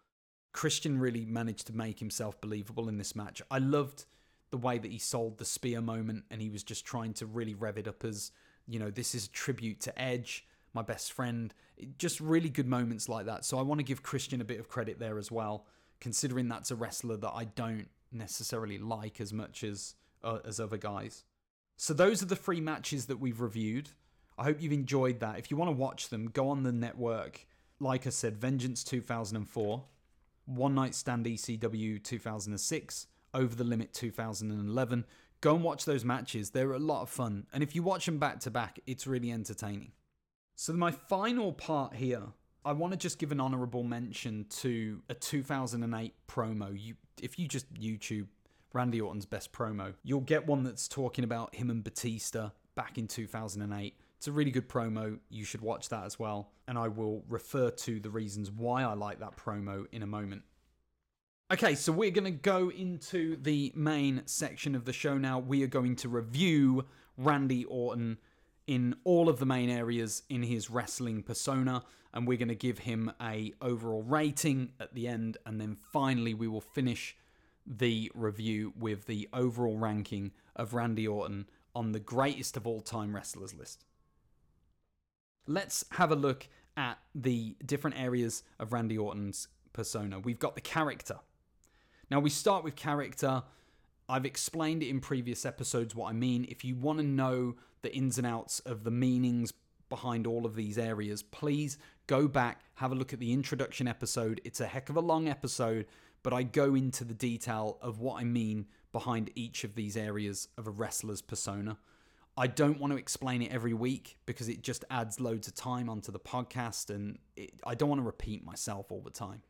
Christian really managed to make himself believable in this match. I loved the way that he sold the spear moment and he was just trying to really rev it up as, you know, this is a tribute to Edge my best friend. Just really good moments like that. So I want to give Christian a bit of credit there as well, considering that's a wrestler that I don't necessarily like as much as uh, as other guys. So those are the three matches that we've reviewed. I hope you've enjoyed that. If you want to watch them, go on the network. Like I said, Vengeance 2004, One Night Stand ECW 2006, Over the Limit 2011. Go and watch those matches. They're a lot of fun. And if you watch them back to back, it's really entertaining. So, my final part here, I want to just give an honorable mention to a 2008 promo. You, if you just YouTube Randy Orton's best promo, you'll get one that's talking about him and Batista back in 2008. It's a really good promo. You should watch that as well. And I will refer to the reasons why I like that promo in a moment. Okay, so we're going to go into the main section of the show now. We are going to review Randy Orton in all of the main areas in his wrestling persona and we're going to give him a overall rating at the end and then finally we will finish the review with the overall ranking of Randy Orton on the greatest of all time wrestlers list. Let's have a look at the different areas of Randy Orton's persona. We've got the character. Now we start with character. I've explained it in previous episodes what I mean. If you want to know the ins and outs of the meanings behind all of these areas, please go back, have a look at the introduction episode. It's a heck of a long episode, but I go into the detail of what I mean behind each of these areas of a wrestler's persona. I don't want to explain it every week because it just adds loads of time onto the podcast and it, I don't want to repeat myself all the time.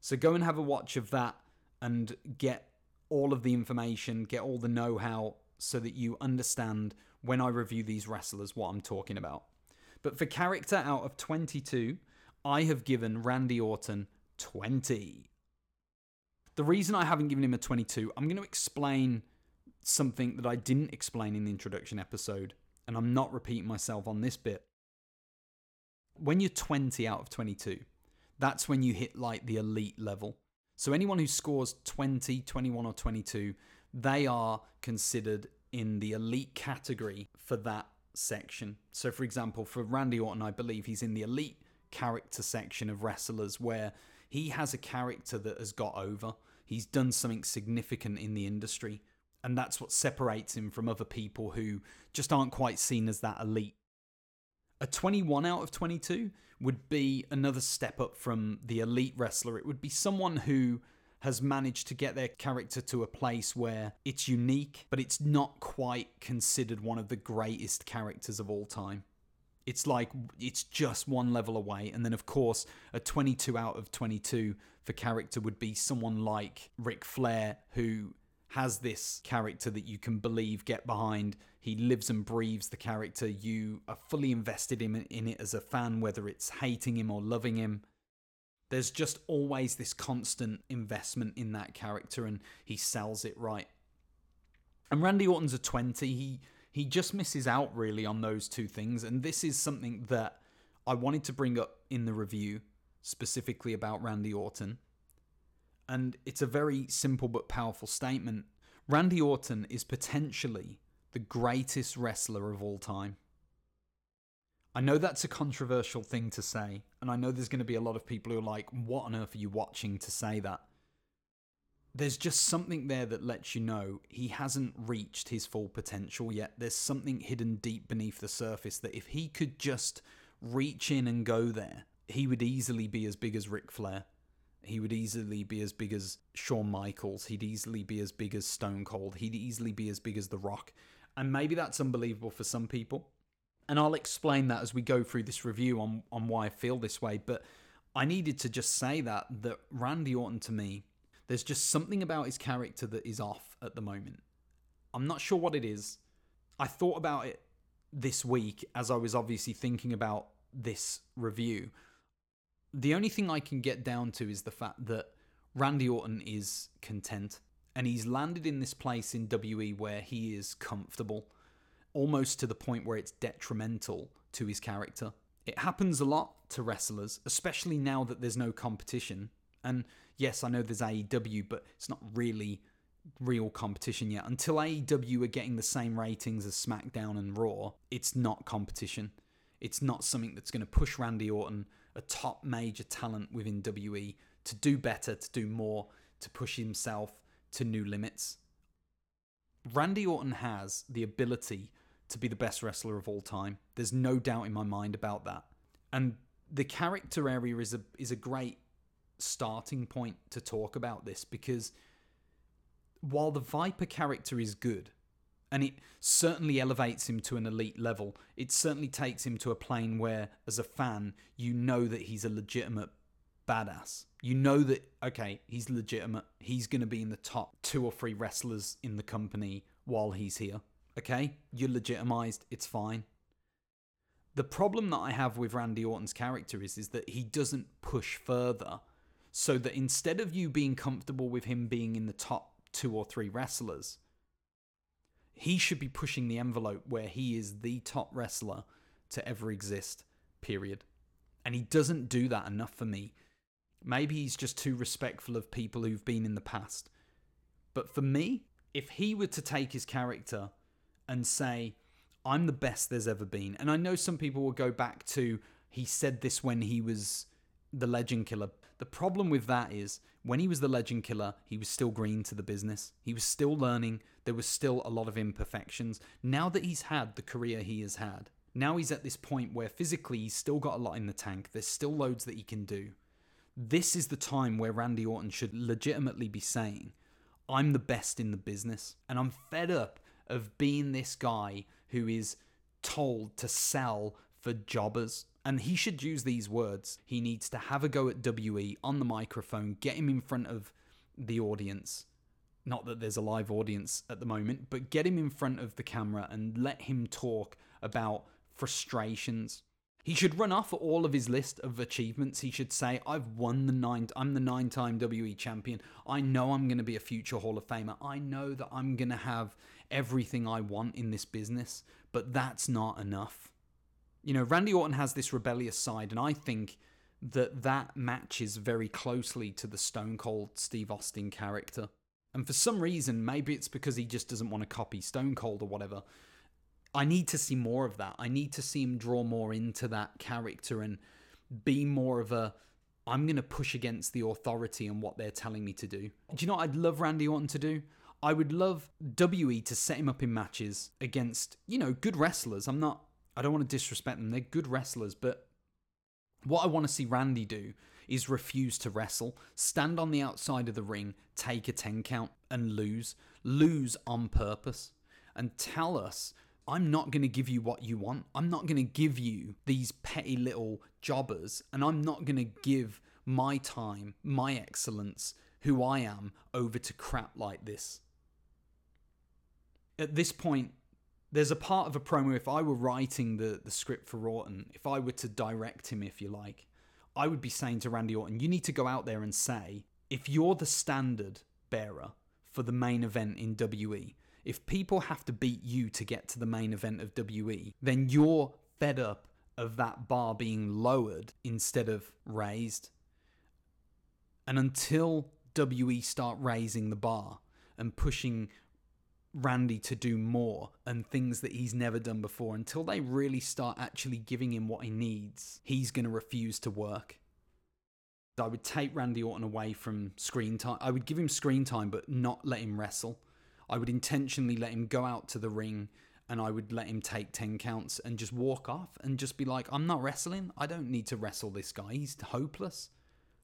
So go and have a watch of that and get all of the information, get all the know how so that you understand when I review these wrestlers what I'm talking about. But for character out of 22, I have given Randy Orton 20. The reason I haven't given him a 22, I'm going to explain something that I didn't explain in the introduction episode, and I'm not repeating myself on this bit. When you're 20 out of 22, that's when you hit like the elite level. So anyone who scores 20, 21, or 22, they are considered in the elite category for that section. So, for example, for Randy Orton, I believe he's in the elite character section of wrestlers where he has a character that has got over. He's done something significant in the industry. And that's what separates him from other people who just aren't quite seen as that elite. A 21 out of 22 would be another step up from the elite wrestler. It would be someone who has managed to get their character to a place where it's unique, but it's not quite considered one of the greatest characters of all time. It's like it's just one level away. And then, of course, a 22 out of 22 for character would be someone like Ric Flair, who has this character that you can believe, get behind. He lives and breathes the character. You are fully invested in, in it as a fan, whether it's hating him or loving him. There's just always this constant investment in that character, and he sells it right. And Randy Orton's a 20. He he just misses out really on those two things, and this is something that I wanted to bring up in the review specifically about Randy Orton. And it's a very simple but powerful statement. Randy Orton is potentially the greatest wrestler of all time. I know that's a controversial thing to say, and I know there's going to be a lot of people who are like, what on earth are you watching to say that? There's just something there that lets you know he hasn't reached his full potential yet. There's something hidden deep beneath the surface that if he could just reach in and go there, he would easily be as big as Ric Flair. He would easily be as big as Shawn Michaels. He'd easily be as big as Stone Cold. He'd easily be as big as The Rock. And maybe that's unbelievable for some people and I'll explain that as we go through this review on on why I feel this way. But I needed to just say that that Randy Orton to me, there's just something about his character that is off at the moment. I'm not sure what it is. I thought about it this week as I was obviously thinking about this review. The only thing I can get down to is the fact that Randy Orton is content and he's landed in this place in WE where he is comfortable almost to the point where it's detrimental to his character. It happens a lot to wrestlers, especially now that there's no competition. And yes, I know there's AEW, but it's not really real competition yet. Until AEW are getting the same ratings as SmackDown and Raw, it's not competition. It's not something that's going to push Randy Orton, a top major talent within WE, to do better, to do more, to push himself to new limits. Randy Orton has the ability to be the best wrestler of all time. There's no doubt in my mind about that. And the character area is a is a great starting point to talk about this because while the Viper character is good and it certainly elevates him to an elite level, it certainly takes him to a plane where as a fan you know that he's a legitimate badass. You know that okay, he's legitimate. He's going to be in the top 2 or 3 wrestlers in the company while he's here. Okay, you're legitimized, it's fine. The problem that I have with Randy Orton's character is, is that he doesn't push further. So that instead of you being comfortable with him being in the top two or three wrestlers, he should be pushing the envelope where he is the top wrestler to ever exist, period. And he doesn't do that enough for me. Maybe he's just too respectful of people who've been in the past. But for me, if he were to take his character and say, I'm the best there's ever been. And I know some people will go back to, he said this when he was the legend killer. The problem with that is when he was the legend killer, he was still green to the business. He was still learning. There was still a lot of imperfections. Now that he's had the career he has had, now he's at this point where physically he's still got a lot in the tank. There's still loads that he can do. This is the time where Randy Orton should legitimately be saying, I'm the best in the business. And I'm fed up of being this guy who is told to sell for jobbers. And he should use these words. He needs to have a go at WE on the microphone, get him in front of the audience. Not that there's a live audience at the moment, but get him in front of the camera and let him talk about frustrations, he should run off all of his list of achievements. He should say, "I've won the nine. I'm the nine-time WE champion. I know I'm going to be a future Hall of Famer. I know that I'm going to have everything I want in this business." But that's not enough. You know, Randy Orton has this rebellious side, and I think that that matches very closely to the Stone Cold Steve Austin character. And for some reason, maybe it's because he just doesn't want to copy Stone Cold or whatever. I need to see more of that. I need to see him draw more into that character and be more of a I'm going to push against the authority and what they're telling me to do. Do you know what I'd love Randy Orton to do? I would love WE to set him up in matches against, you know, good wrestlers. I'm not I don't want to disrespect them. They're good wrestlers, but what I want to see Randy do is refuse to wrestle, stand on the outside of the ring, take a 10 count, and lose. Lose on purpose. And tell us, I'm not going to give you what you want. I'm not going to give you these petty little jobbers, and I'm not going to give my time, my excellence, who I am, over to crap like this. At this point, there's a part of a promo. If I were writing the, the script for Orton, if I were to direct him, if you like, I would be saying to Randy Orton, you need to go out there and say, if you're the standard bearer for the main event in WE, if people have to beat you to get to the main event of WE, then you're fed up of that bar being lowered instead of raised. And until WE start raising the bar and pushing Randy to do more and things that he's never done before until they really start actually giving him what he needs, he's going to refuse to work. I would take Randy Orton away from screen time. I would give him screen time, but not let him wrestle. I would intentionally let him go out to the ring and I would let him take 10 counts and just walk off and just be like, I'm not wrestling. I don't need to wrestle this guy. He's hopeless.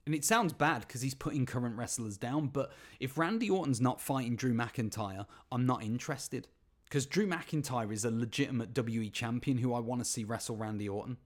And it sounds bad because he's putting current wrestlers down, but if Randy Orton's not fighting Drew McIntyre, I'm not interested. Because Drew McIntyre is a legitimate WE champion who I want to see wrestle Randy Orton.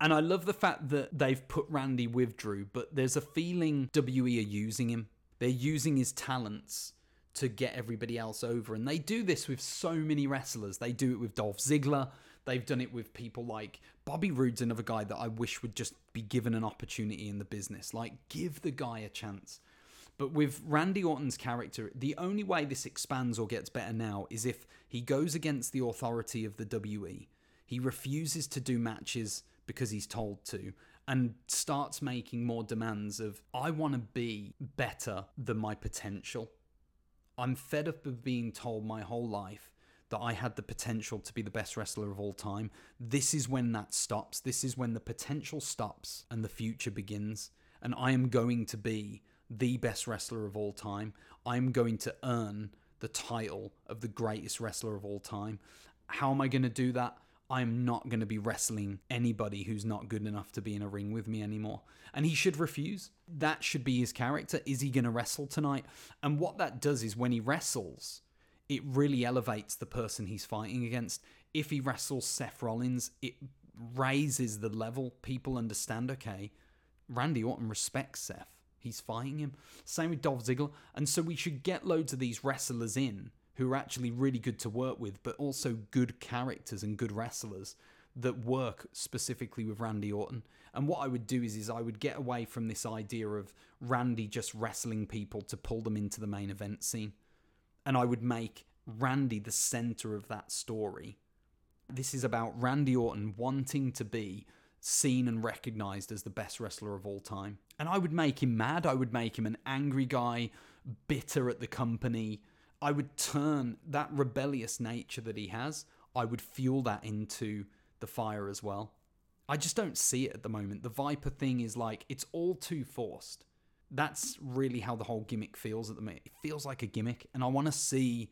And I love the fact that they've put Randy with Drew, but there's a feeling WE are using him. They're using his talents to get everybody else over. And they do this with so many wrestlers. They do it with Dolph Ziggler. They've done it with people like Bobby Roode's another guy that I wish would just be given an opportunity in the business. Like, give the guy a chance. But with Randy Orton's character, the only way this expands or gets better now is if he goes against the authority of the WE. He refuses to do matches because he's told to and starts making more demands of, I want to be better than my potential. I'm fed up of being told my whole life that I had the potential to be the best wrestler of all time. This is when that stops. This is when the potential stops and the future begins. And I am going to be the best wrestler of all time. I'm going to earn the title of the greatest wrestler of all time. How am I going to do that? I'm not going to be wrestling anybody who's not good enough to be in a ring with me anymore. And he should refuse. That should be his character. Is he going to wrestle tonight? And what that does is when he wrestles, it really elevates the person he's fighting against. If he wrestles Seth Rollins, it raises the level. People understand, okay, Randy Orton respects Seth. He's fighting him. Same with Dolph Ziggler. And so we should get loads of these wrestlers in who are actually really good to work with, but also good characters and good wrestlers that work specifically with Randy Orton. And what I would do is, is I would get away from this idea of Randy just wrestling people to pull them into the main event scene and I would make Randy the center of that story. This is about Randy Orton wanting to be seen and recognized as the best wrestler of all time. And I would make him mad. I would make him an angry guy, bitter at the company. I would turn that rebellious nature that he has, I would fuel that into the fire as well. I just don't see it at the moment. The Viper thing is like, it's all too forced that's really how the whole gimmick feels at the minute. It feels like a gimmick, and I want to see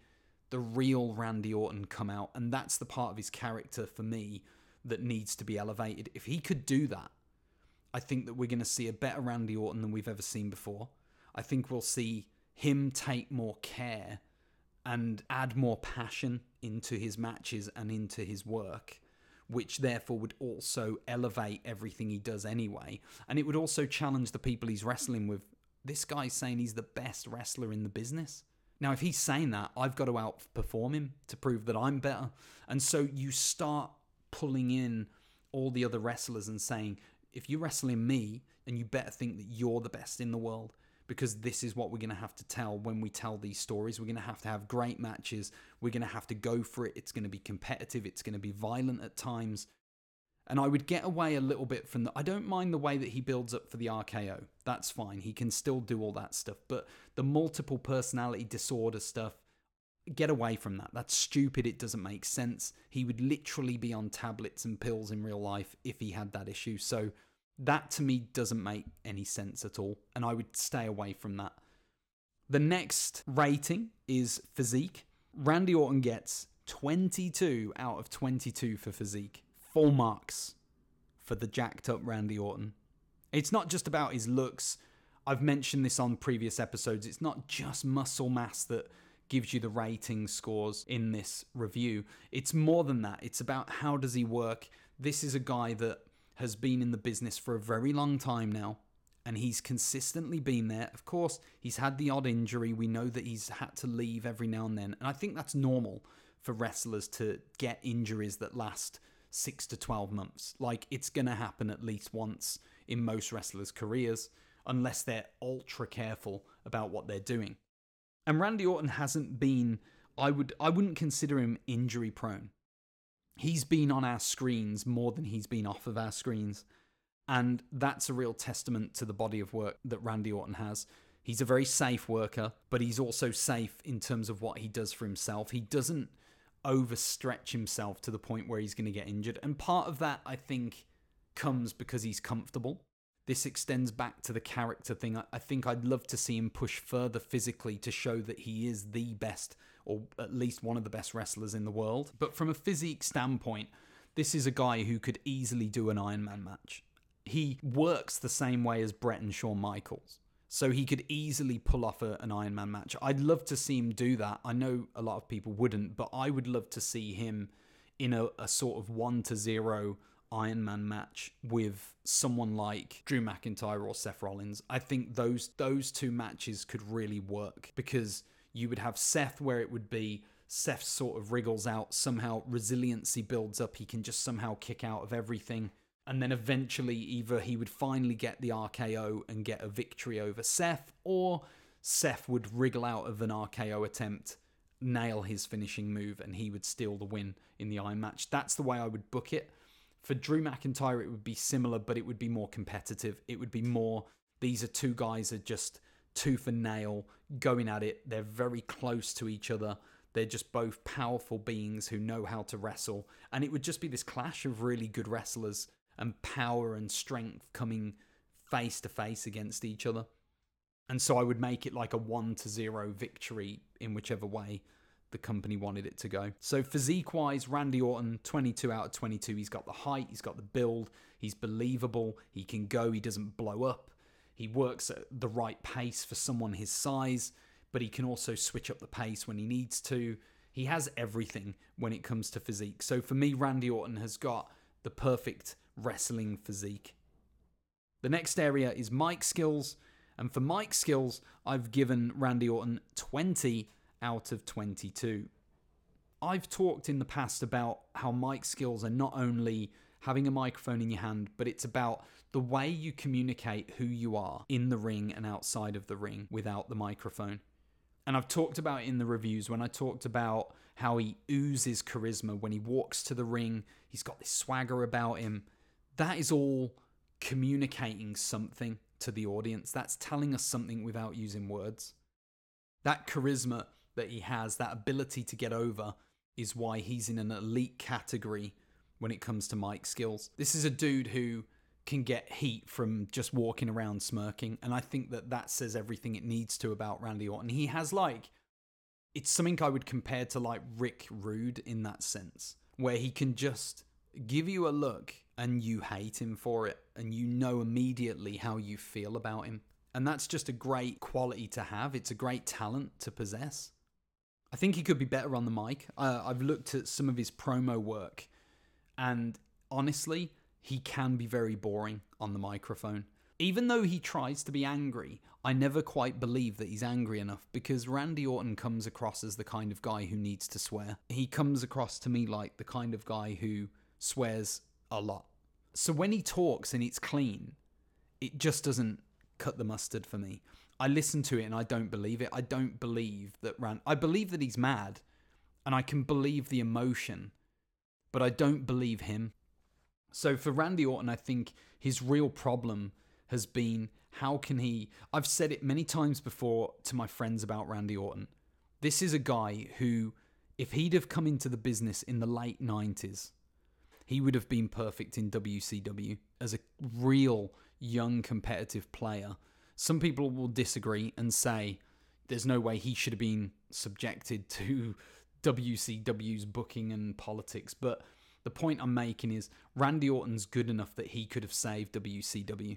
the real Randy Orton come out, and that's the part of his character for me that needs to be elevated. If he could do that, I think that we're going to see a better Randy Orton than we've ever seen before. I think we'll see him take more care and add more passion into his matches and into his work which therefore would also elevate everything he does anyway. And it would also challenge the people he's wrestling with. This guy's saying he's the best wrestler in the business. Now, if he's saying that, I've got to outperform him to prove that I'm better. And so you start pulling in all the other wrestlers and saying, if you're wrestling me, then you better think that you're the best in the world because this is what we're going to have to tell when we tell these stories. We're going to have to have great matches. We're going to have to go for it. It's going to be competitive. It's going to be violent at times. And I would get away a little bit from the. I don't mind the way that he builds up for the RKO. That's fine. He can still do all that stuff. But the multiple personality disorder stuff, get away from that. That's stupid. It doesn't make sense. He would literally be on tablets and pills in real life if he had that issue. So that to me doesn't make any sense at all, and I would stay away from that. The next rating is physique. Randy Orton gets 22 out of 22 for physique. full marks for the jacked up Randy Orton. It's not just about his looks. I've mentioned this on previous episodes. It's not just muscle mass that gives you the rating scores in this review. It's more than that. It's about how does he work. This is a guy that has been in the business for a very long time now and he's consistently been there. Of course, he's had the odd injury. We know that he's had to leave every now and then. And I think that's normal for wrestlers to get injuries that last 6 to 12 months. Like it's going to happen at least once in most wrestlers' careers unless they're ultra careful about what they're doing. And Randy Orton hasn't been I would I wouldn't consider him injury prone. He's been on our screens more than he's been off of our screens. And that's a real testament to the body of work that Randy Orton has. He's a very safe worker, but he's also safe in terms of what he does for himself. He doesn't overstretch himself to the point where he's going to get injured. And part of that, I think, comes because he's comfortable. This extends back to the character thing. I think I'd love to see him push further physically to show that he is the best, or at least one of the best wrestlers in the world. But from a physique standpoint, this is a guy who could easily do an Iron Man match. He works the same way as Bret and Shawn Michaels. So he could easily pull off a, an Iron Man match. I'd love to see him do that. I know a lot of people wouldn't, but I would love to see him in a, a sort of one to zero Iron Man match with someone like Drew McIntyre or Seth Rollins. I think those those two matches could really work because you would have Seth where it would be Seth sort of wriggles out, somehow resiliency builds up, he can just somehow kick out of everything. And then eventually, either he would finally get the RKO and get a victory over Seth, or Seth would wriggle out of an RKO attempt, nail his finishing move, and he would steal the win in the Iron match. That's the way I would book it. For Drew McIntyre, it would be similar, but it would be more competitive. It would be more, these are two guys are just tooth and nail going at it. They're very close to each other. They're just both powerful beings who know how to wrestle. And it would just be this clash of really good wrestlers and power and strength coming face to face against each other. And so I would make it like a 1 to 0 victory in whichever way the company wanted it to go. So physique wise, Randy Orton, 22 out of 22. He's got the height, he's got the build, he's believable, he can go, he doesn't blow up. He works at the right pace for someone his size, but he can also switch up the pace when he needs to. He has everything when it comes to physique. So for me, Randy Orton has got the perfect wrestling physique. The next area is mic skills. And for mic skills, I've given Randy Orton 20 out of 22. I've talked in the past about how mic skills are not only having a microphone in your hand, but it's about the way you communicate who you are in the ring and outside of the ring without the microphone. And I've talked about in the reviews when I talked about how he oozes charisma when he walks to the ring, he's got this swagger about him. That is all communicating something to the audience. That's telling us something without using words. That charisma that he has, that ability to get over, is why he's in an elite category when it comes to mic skills. This is a dude who can get heat from just walking around smirking, and I think that that says everything it needs to about Randy Orton. He has like, it's something I would compare to like Rick Rude in that sense, where he can just give you a look and you hate him for it, and you know immediately how you feel about him. And that's just a great quality to have. It's a great talent to possess. I think he could be better on the mic. Uh, I've looked at some of his promo work, and honestly, he can be very boring on the microphone. Even though he tries to be angry, I never quite believe that he's angry enough because Randy Orton comes across as the kind of guy who needs to swear. He comes across to me like the kind of guy who swears a lot. So when he talks and it's clean, it just doesn't cut the mustard for me. I listen to it and I don't believe it. I don't believe that Rand. I believe that he's mad, and I can believe the emotion, but I don't believe him. So for Randy Orton, I think his real problem has been how can he. I've said it many times before to my friends about Randy Orton. This is a guy who, if he'd have come into the business in the late 90s, he would have been perfect in WCW as a real young competitive player some people will disagree and say there's no way he should have been subjected to WCW's booking and politics, but The point I'm making is Randy Orton's good enough that he could have saved WCW.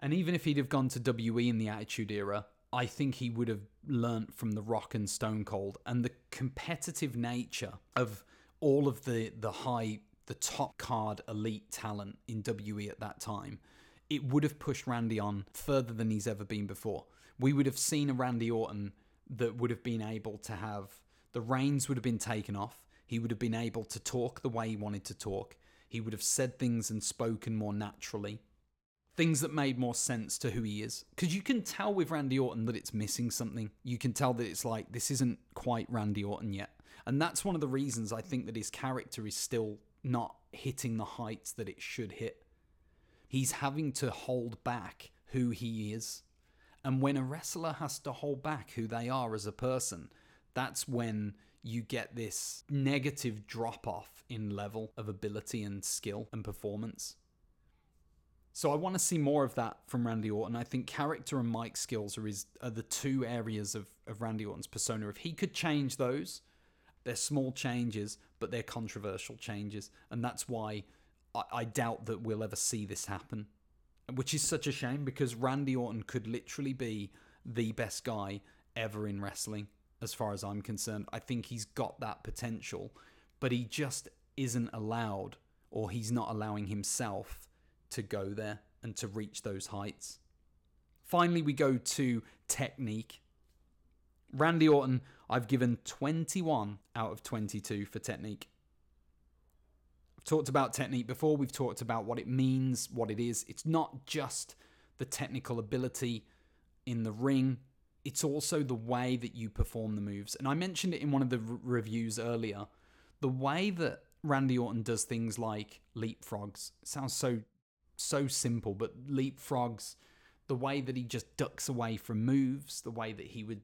And even if he'd have gone to WE in the Attitude Era, I think he would have learnt from The Rock and Stone Cold and the competitive nature of all of the the high the top card elite talent in WE at that time. It would have pushed Randy on further than he's ever been before. We would have seen a Randy Orton that would have been able to have the reins would have been taken off. He would have been able to talk the way he wanted to talk. He would have said things and spoken more naturally things that made more sense to who he is. Because you can tell with Randy Orton that it's missing something. You can tell that it's like, this isn't quite Randy Orton yet. And that's one of the reasons I think that his character is still not hitting the heights that it should hit. He's having to hold back who he is. And when a wrestler has to hold back who they are as a person, that's when you get this negative drop off in level of ability and skill and performance. So I want to see more of that from Randy Orton. I think character and mic skills are, his, are the two areas of, of Randy Orton's persona. If he could change those, they're small changes, but they're controversial changes. And that's why I, I doubt that we'll ever see this happen. Which is such a shame because Randy Orton could literally be the best guy ever in wrestling, as far as I'm concerned. I think he's got that potential, but he just isn't allowed, or he's not allowing himself to go there and to reach those heights. Finally, we go to technique. Randy Orton, I've given 21 out of 22 for technique. I've talked about technique before, we've talked about what it means, what it is. It's not just the technical ability in the ring, it's also the way that you perform the moves. And I mentioned it in one of the reviews earlier. The way that Randy Orton does things like leapfrogs sounds so so simple, but leapfrogs, the way that he just ducks away from moves, the way that he would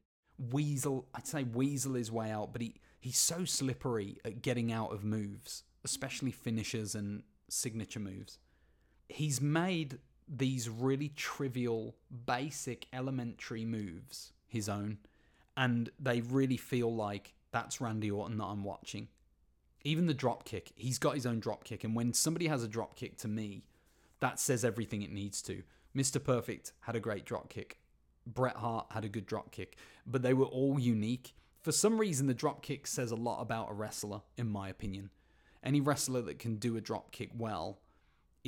weasel, I'd say weasel his way out, but he, he's so slippery at getting out of moves, especially finishes and signature moves. He's made these really trivial, basic, elementary moves his own, and they really feel like that's Randy Orton that I'm watching. Even the drop kick, he's got his own drop kick, and when somebody has a drop kick to me, that says everything it needs to. Mr. Perfect had a great drop kick. Bret Hart had a good drop kick, but they were all unique. For some reason, the drop kick says a lot about a wrestler, in my opinion. Any wrestler that can do a drop kick well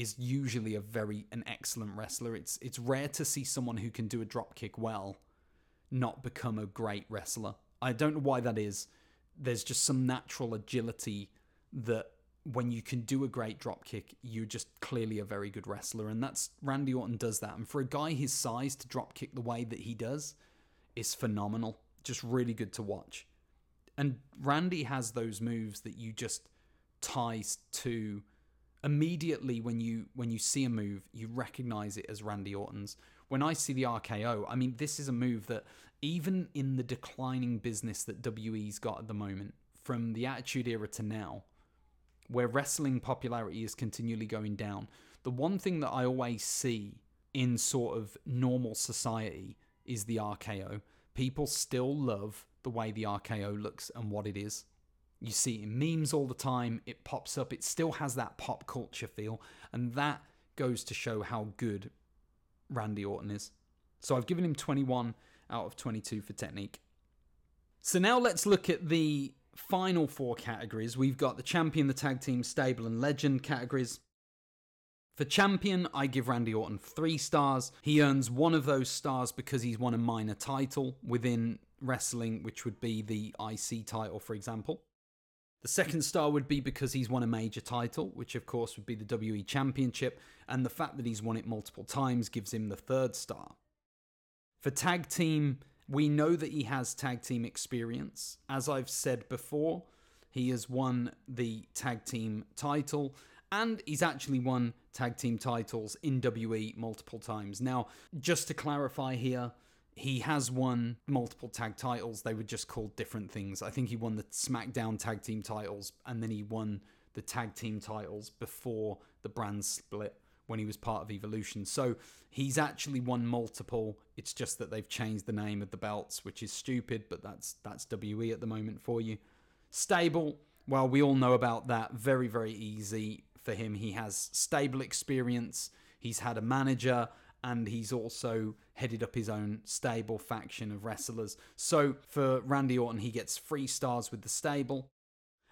is usually a very an excellent wrestler. It's it's rare to see someone who can do a drop kick well not become a great wrestler. I don't know why that is. There's just some natural agility that when you can do a great drop kick, you're just clearly a very good wrestler. And that's Randy Orton does that. And for a guy his size to drop kick the way that he does is phenomenal. Just really good to watch. And Randy has those moves that you just ties to immediately when you when you see a move, you recognize it as Randy Orton's. When I see the RKO, I mean this is a move that even in the declining business that WE's got at the moment, from the Attitude Era to now, where wrestling popularity is continually going down, the one thing that I always see in sort of normal society is the RKO. People still love the way the RKO looks and what it is. You see it in memes all the time, it pops up, it still has that pop culture feel, and that goes to show how good Randy Orton is. So I've given him 21 out of 22 for technique. So now let's look at the final four categories, we've got the champion, the tag team, stable, and legend categories. For champion, I give Randy Orton three stars. He earns one of those stars because he's won a minor title within wrestling, which would be the IC title, for example. The second star would be because he's won a major title, which of course would be the WE Championship, and the fact that he's won it multiple times gives him the third star. For tag team, we know that he has tag team experience. As I've said before, he has won the tag team title and he's actually won tag team titles in WE multiple times. Now, just to clarify here, he has won multiple tag titles. They were just called different things. I think he won the SmackDown tag team titles and then he won the tag team titles before the brand split when he was part of Evolution. So he's actually won multiple. It's just that they've changed the name of the belts, which is stupid, but that's that's WE at the moment for you. Stable, Well, we all know about that. Very, very easy for him. He has stable experience, he's had a manager, and he's also headed up his own stable faction of wrestlers. So for Randy Orton, he gets three stars with the stable.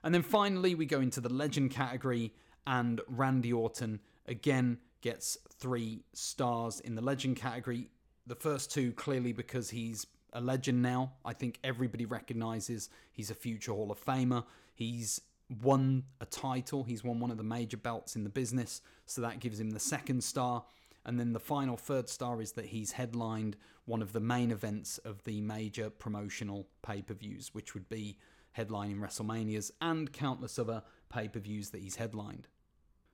And then finally, we go into the legend category, and Randy Orton again gets three stars in the legend category. The first two clearly because he's a legend now. I think everybody recognizes he's a future Hall of Famer. He's won a title, he's won one of the major belts in the business, so that gives him the second star. And then the final third star is that he's headlined one of the main events of the major promotional pay per views, which would be headlining WrestleManias and countless other pay per views that he's headlined.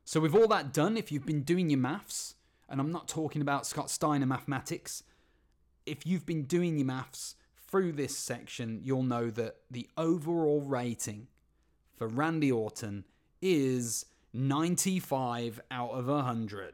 So, with all that done, if you've been doing your maths, and I'm not talking about Scott Steiner mathematics, if you've been doing your maths through this section, you'll know that the overall rating for Randy Orton is 95 out of 100.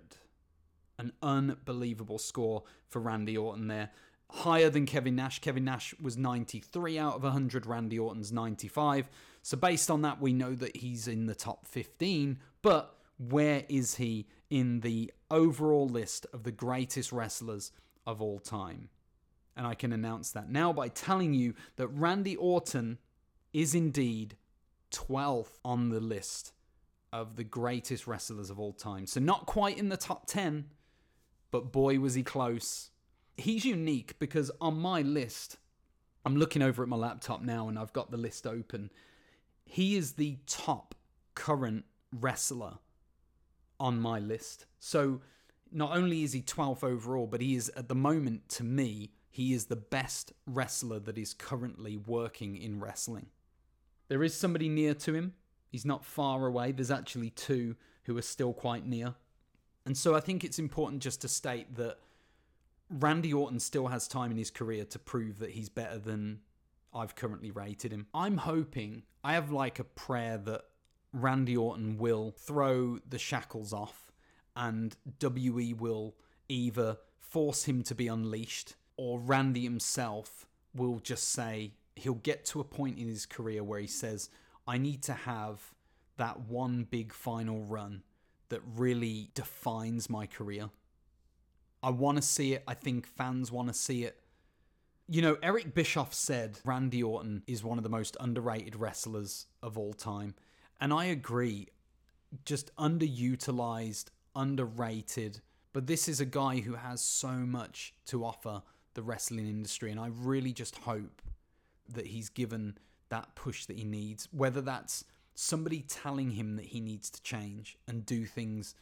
An unbelievable score for Randy Orton there. Higher than Kevin Nash. Kevin Nash was 93 out of 100. Randy Orton's 95. So, based on that, we know that he's in the top 15. But where is he in the overall list of the greatest wrestlers of all time? And I can announce that now by telling you that Randy Orton is indeed 12th on the list of the greatest wrestlers of all time. So, not quite in the top 10, but boy, was he close. He's unique because on my list, I'm looking over at my laptop now and I've got the list open. He is the top current wrestler on my list. So, not only is he 12th overall, but he is at the moment, to me, he is the best wrestler that is currently working in wrestling. There is somebody near to him. He's not far away. There's actually two who are still quite near. And so I think it's important just to state that Randy Orton still has time in his career to prove that he's better than I've currently rated him. I'm hoping, I have like a prayer that Randy Orton will throw the shackles off and WE will either force him to be unleashed or Randy himself will just say, he'll get to a point in his career where he says, I need to have that one big final run that really defines my career. I want to see it. I think fans want to see it. You know, Eric Bischoff said Randy Orton is one of the most underrated wrestlers of all time. And I agree. Just underutilized, underrated. But this is a guy who has so much to offer the wrestling industry. And I really just hope that he's given that push that he needs, whether that's somebody telling him that he needs to change and do things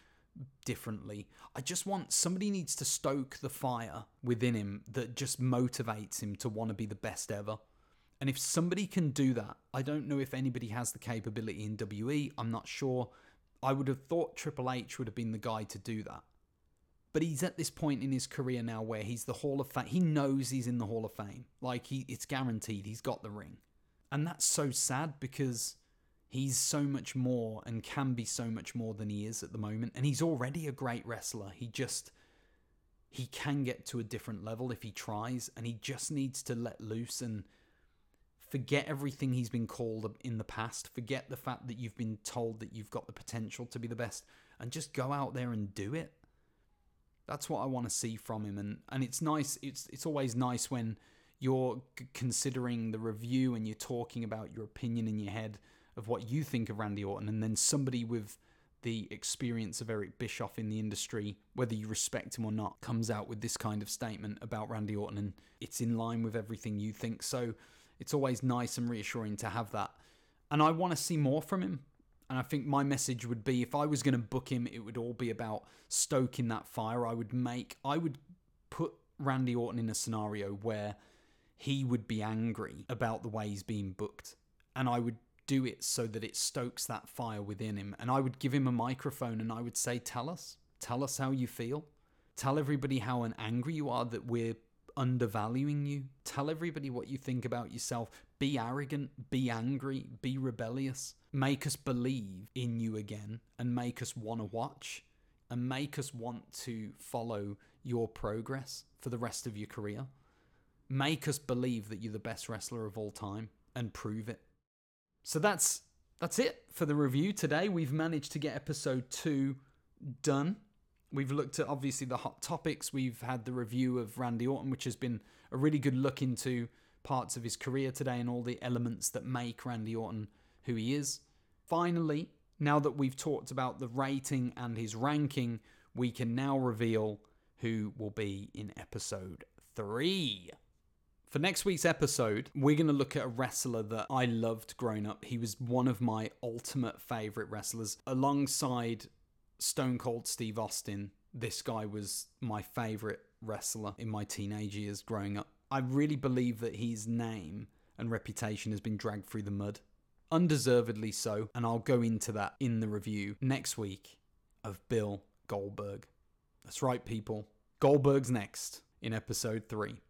differently. I just want somebody needs to stoke the fire within him that just motivates him to want to be the best ever. And if somebody can do that, I don't know if anybody has the capability in WE. I'm not sure. I would have thought Triple H would have been the guy to do that. But he's at this point in his career now where he's the Hall of Fame. He knows he's in the Hall of Fame. Like he it's guaranteed he's got the ring. And that's so sad because he's so much more and can be so much more than he is at the moment. And he's already a great wrestler. He just he can get to a different level if he tries and he just needs to let loose and forget everything he's been called in the past. Forget the fact that you've been told that you've got the potential to be the best and just go out there and do it. That's what I want to see from him, and and it's nice. It's it's always nice when you're considering the review and you're talking about your opinion in your head of what you think of Randy Orton, and then somebody with the experience of Eric Bischoff in the industry, whether you respect him or not, comes out with this kind of statement about Randy Orton, and it's in line with everything you think. So it's always nice and reassuring to have that. And I want to see more from him. And I think my message would be if I was going to book him, it would all be about stoking that fire. I would make, I would put Randy Orton in a scenario where he would be angry about the way he's being booked. And I would do it so that it stokes that fire within him. And I would give him a microphone and I would say, Tell us, tell us how you feel. Tell everybody how angry you are that we're undervaluing you. Tell everybody what you think about yourself. Be arrogant, be angry, be rebellious. Make us believe in you again and make us want to watch and make us want to follow your progress for the rest of your career. Make us believe that you're the best wrestler of all time and prove it. So that's that's it for the review today. We've managed to get episode two done. We've looked at obviously the hot topics. We've had the review of Randy Orton, which has been a really good look into parts of his career today and all the elements that make Randy Orton who he is. Finally, now that we've talked about the rating and his ranking, we can now reveal who will be in episode three. For next week's episode, we're going to look at a wrestler that I loved growing up. He was one of my ultimate favorite wrestlers. Alongside Stone Cold Steve Austin, this guy was my favorite wrestler in my teenage years growing up. I really believe that his name and reputation has been dragged through the mud. Undeservedly so, and I'll go into that in the review next week of Bill Goldberg. That's right, people. Goldberg's next in episode 3.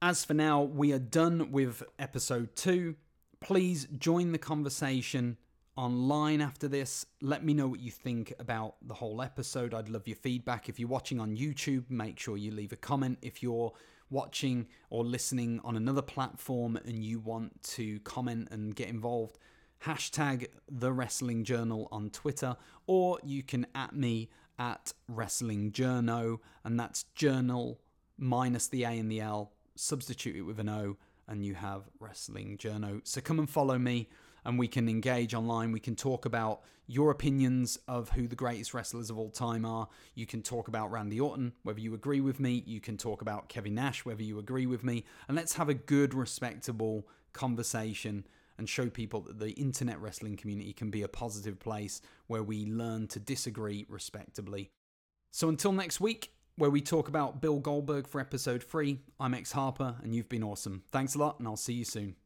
As for now, we are done with episode 2. Please join the conversation online after this. Let me know what you think about the whole episode. I'd love your feedback. If you're watching on YouTube, make sure you leave a comment. If you're watching or listening on another platform and you want to comment and get involved, hashtag the wrestling journal on Twitter, or you can at me at wrestling journo, and that's journal minus the A and the L, substitute it with an O, and you have wrestling journo. So come and follow me and we can engage online. We can talk about your opinions of who the greatest wrestlers of all time are. You can talk about Randy Orton, whether you agree with me. You can talk about Kevin Nash, whether you agree with me. And let's have a good, respectable conversation and show people that the internet wrestling community can be a positive place where we learn to disagree respectably. So until next week, where we talk about Bill Goldberg for episode 3, I'm X Harper, and you've been awesome. Thanks a lot, and I'll see you soon.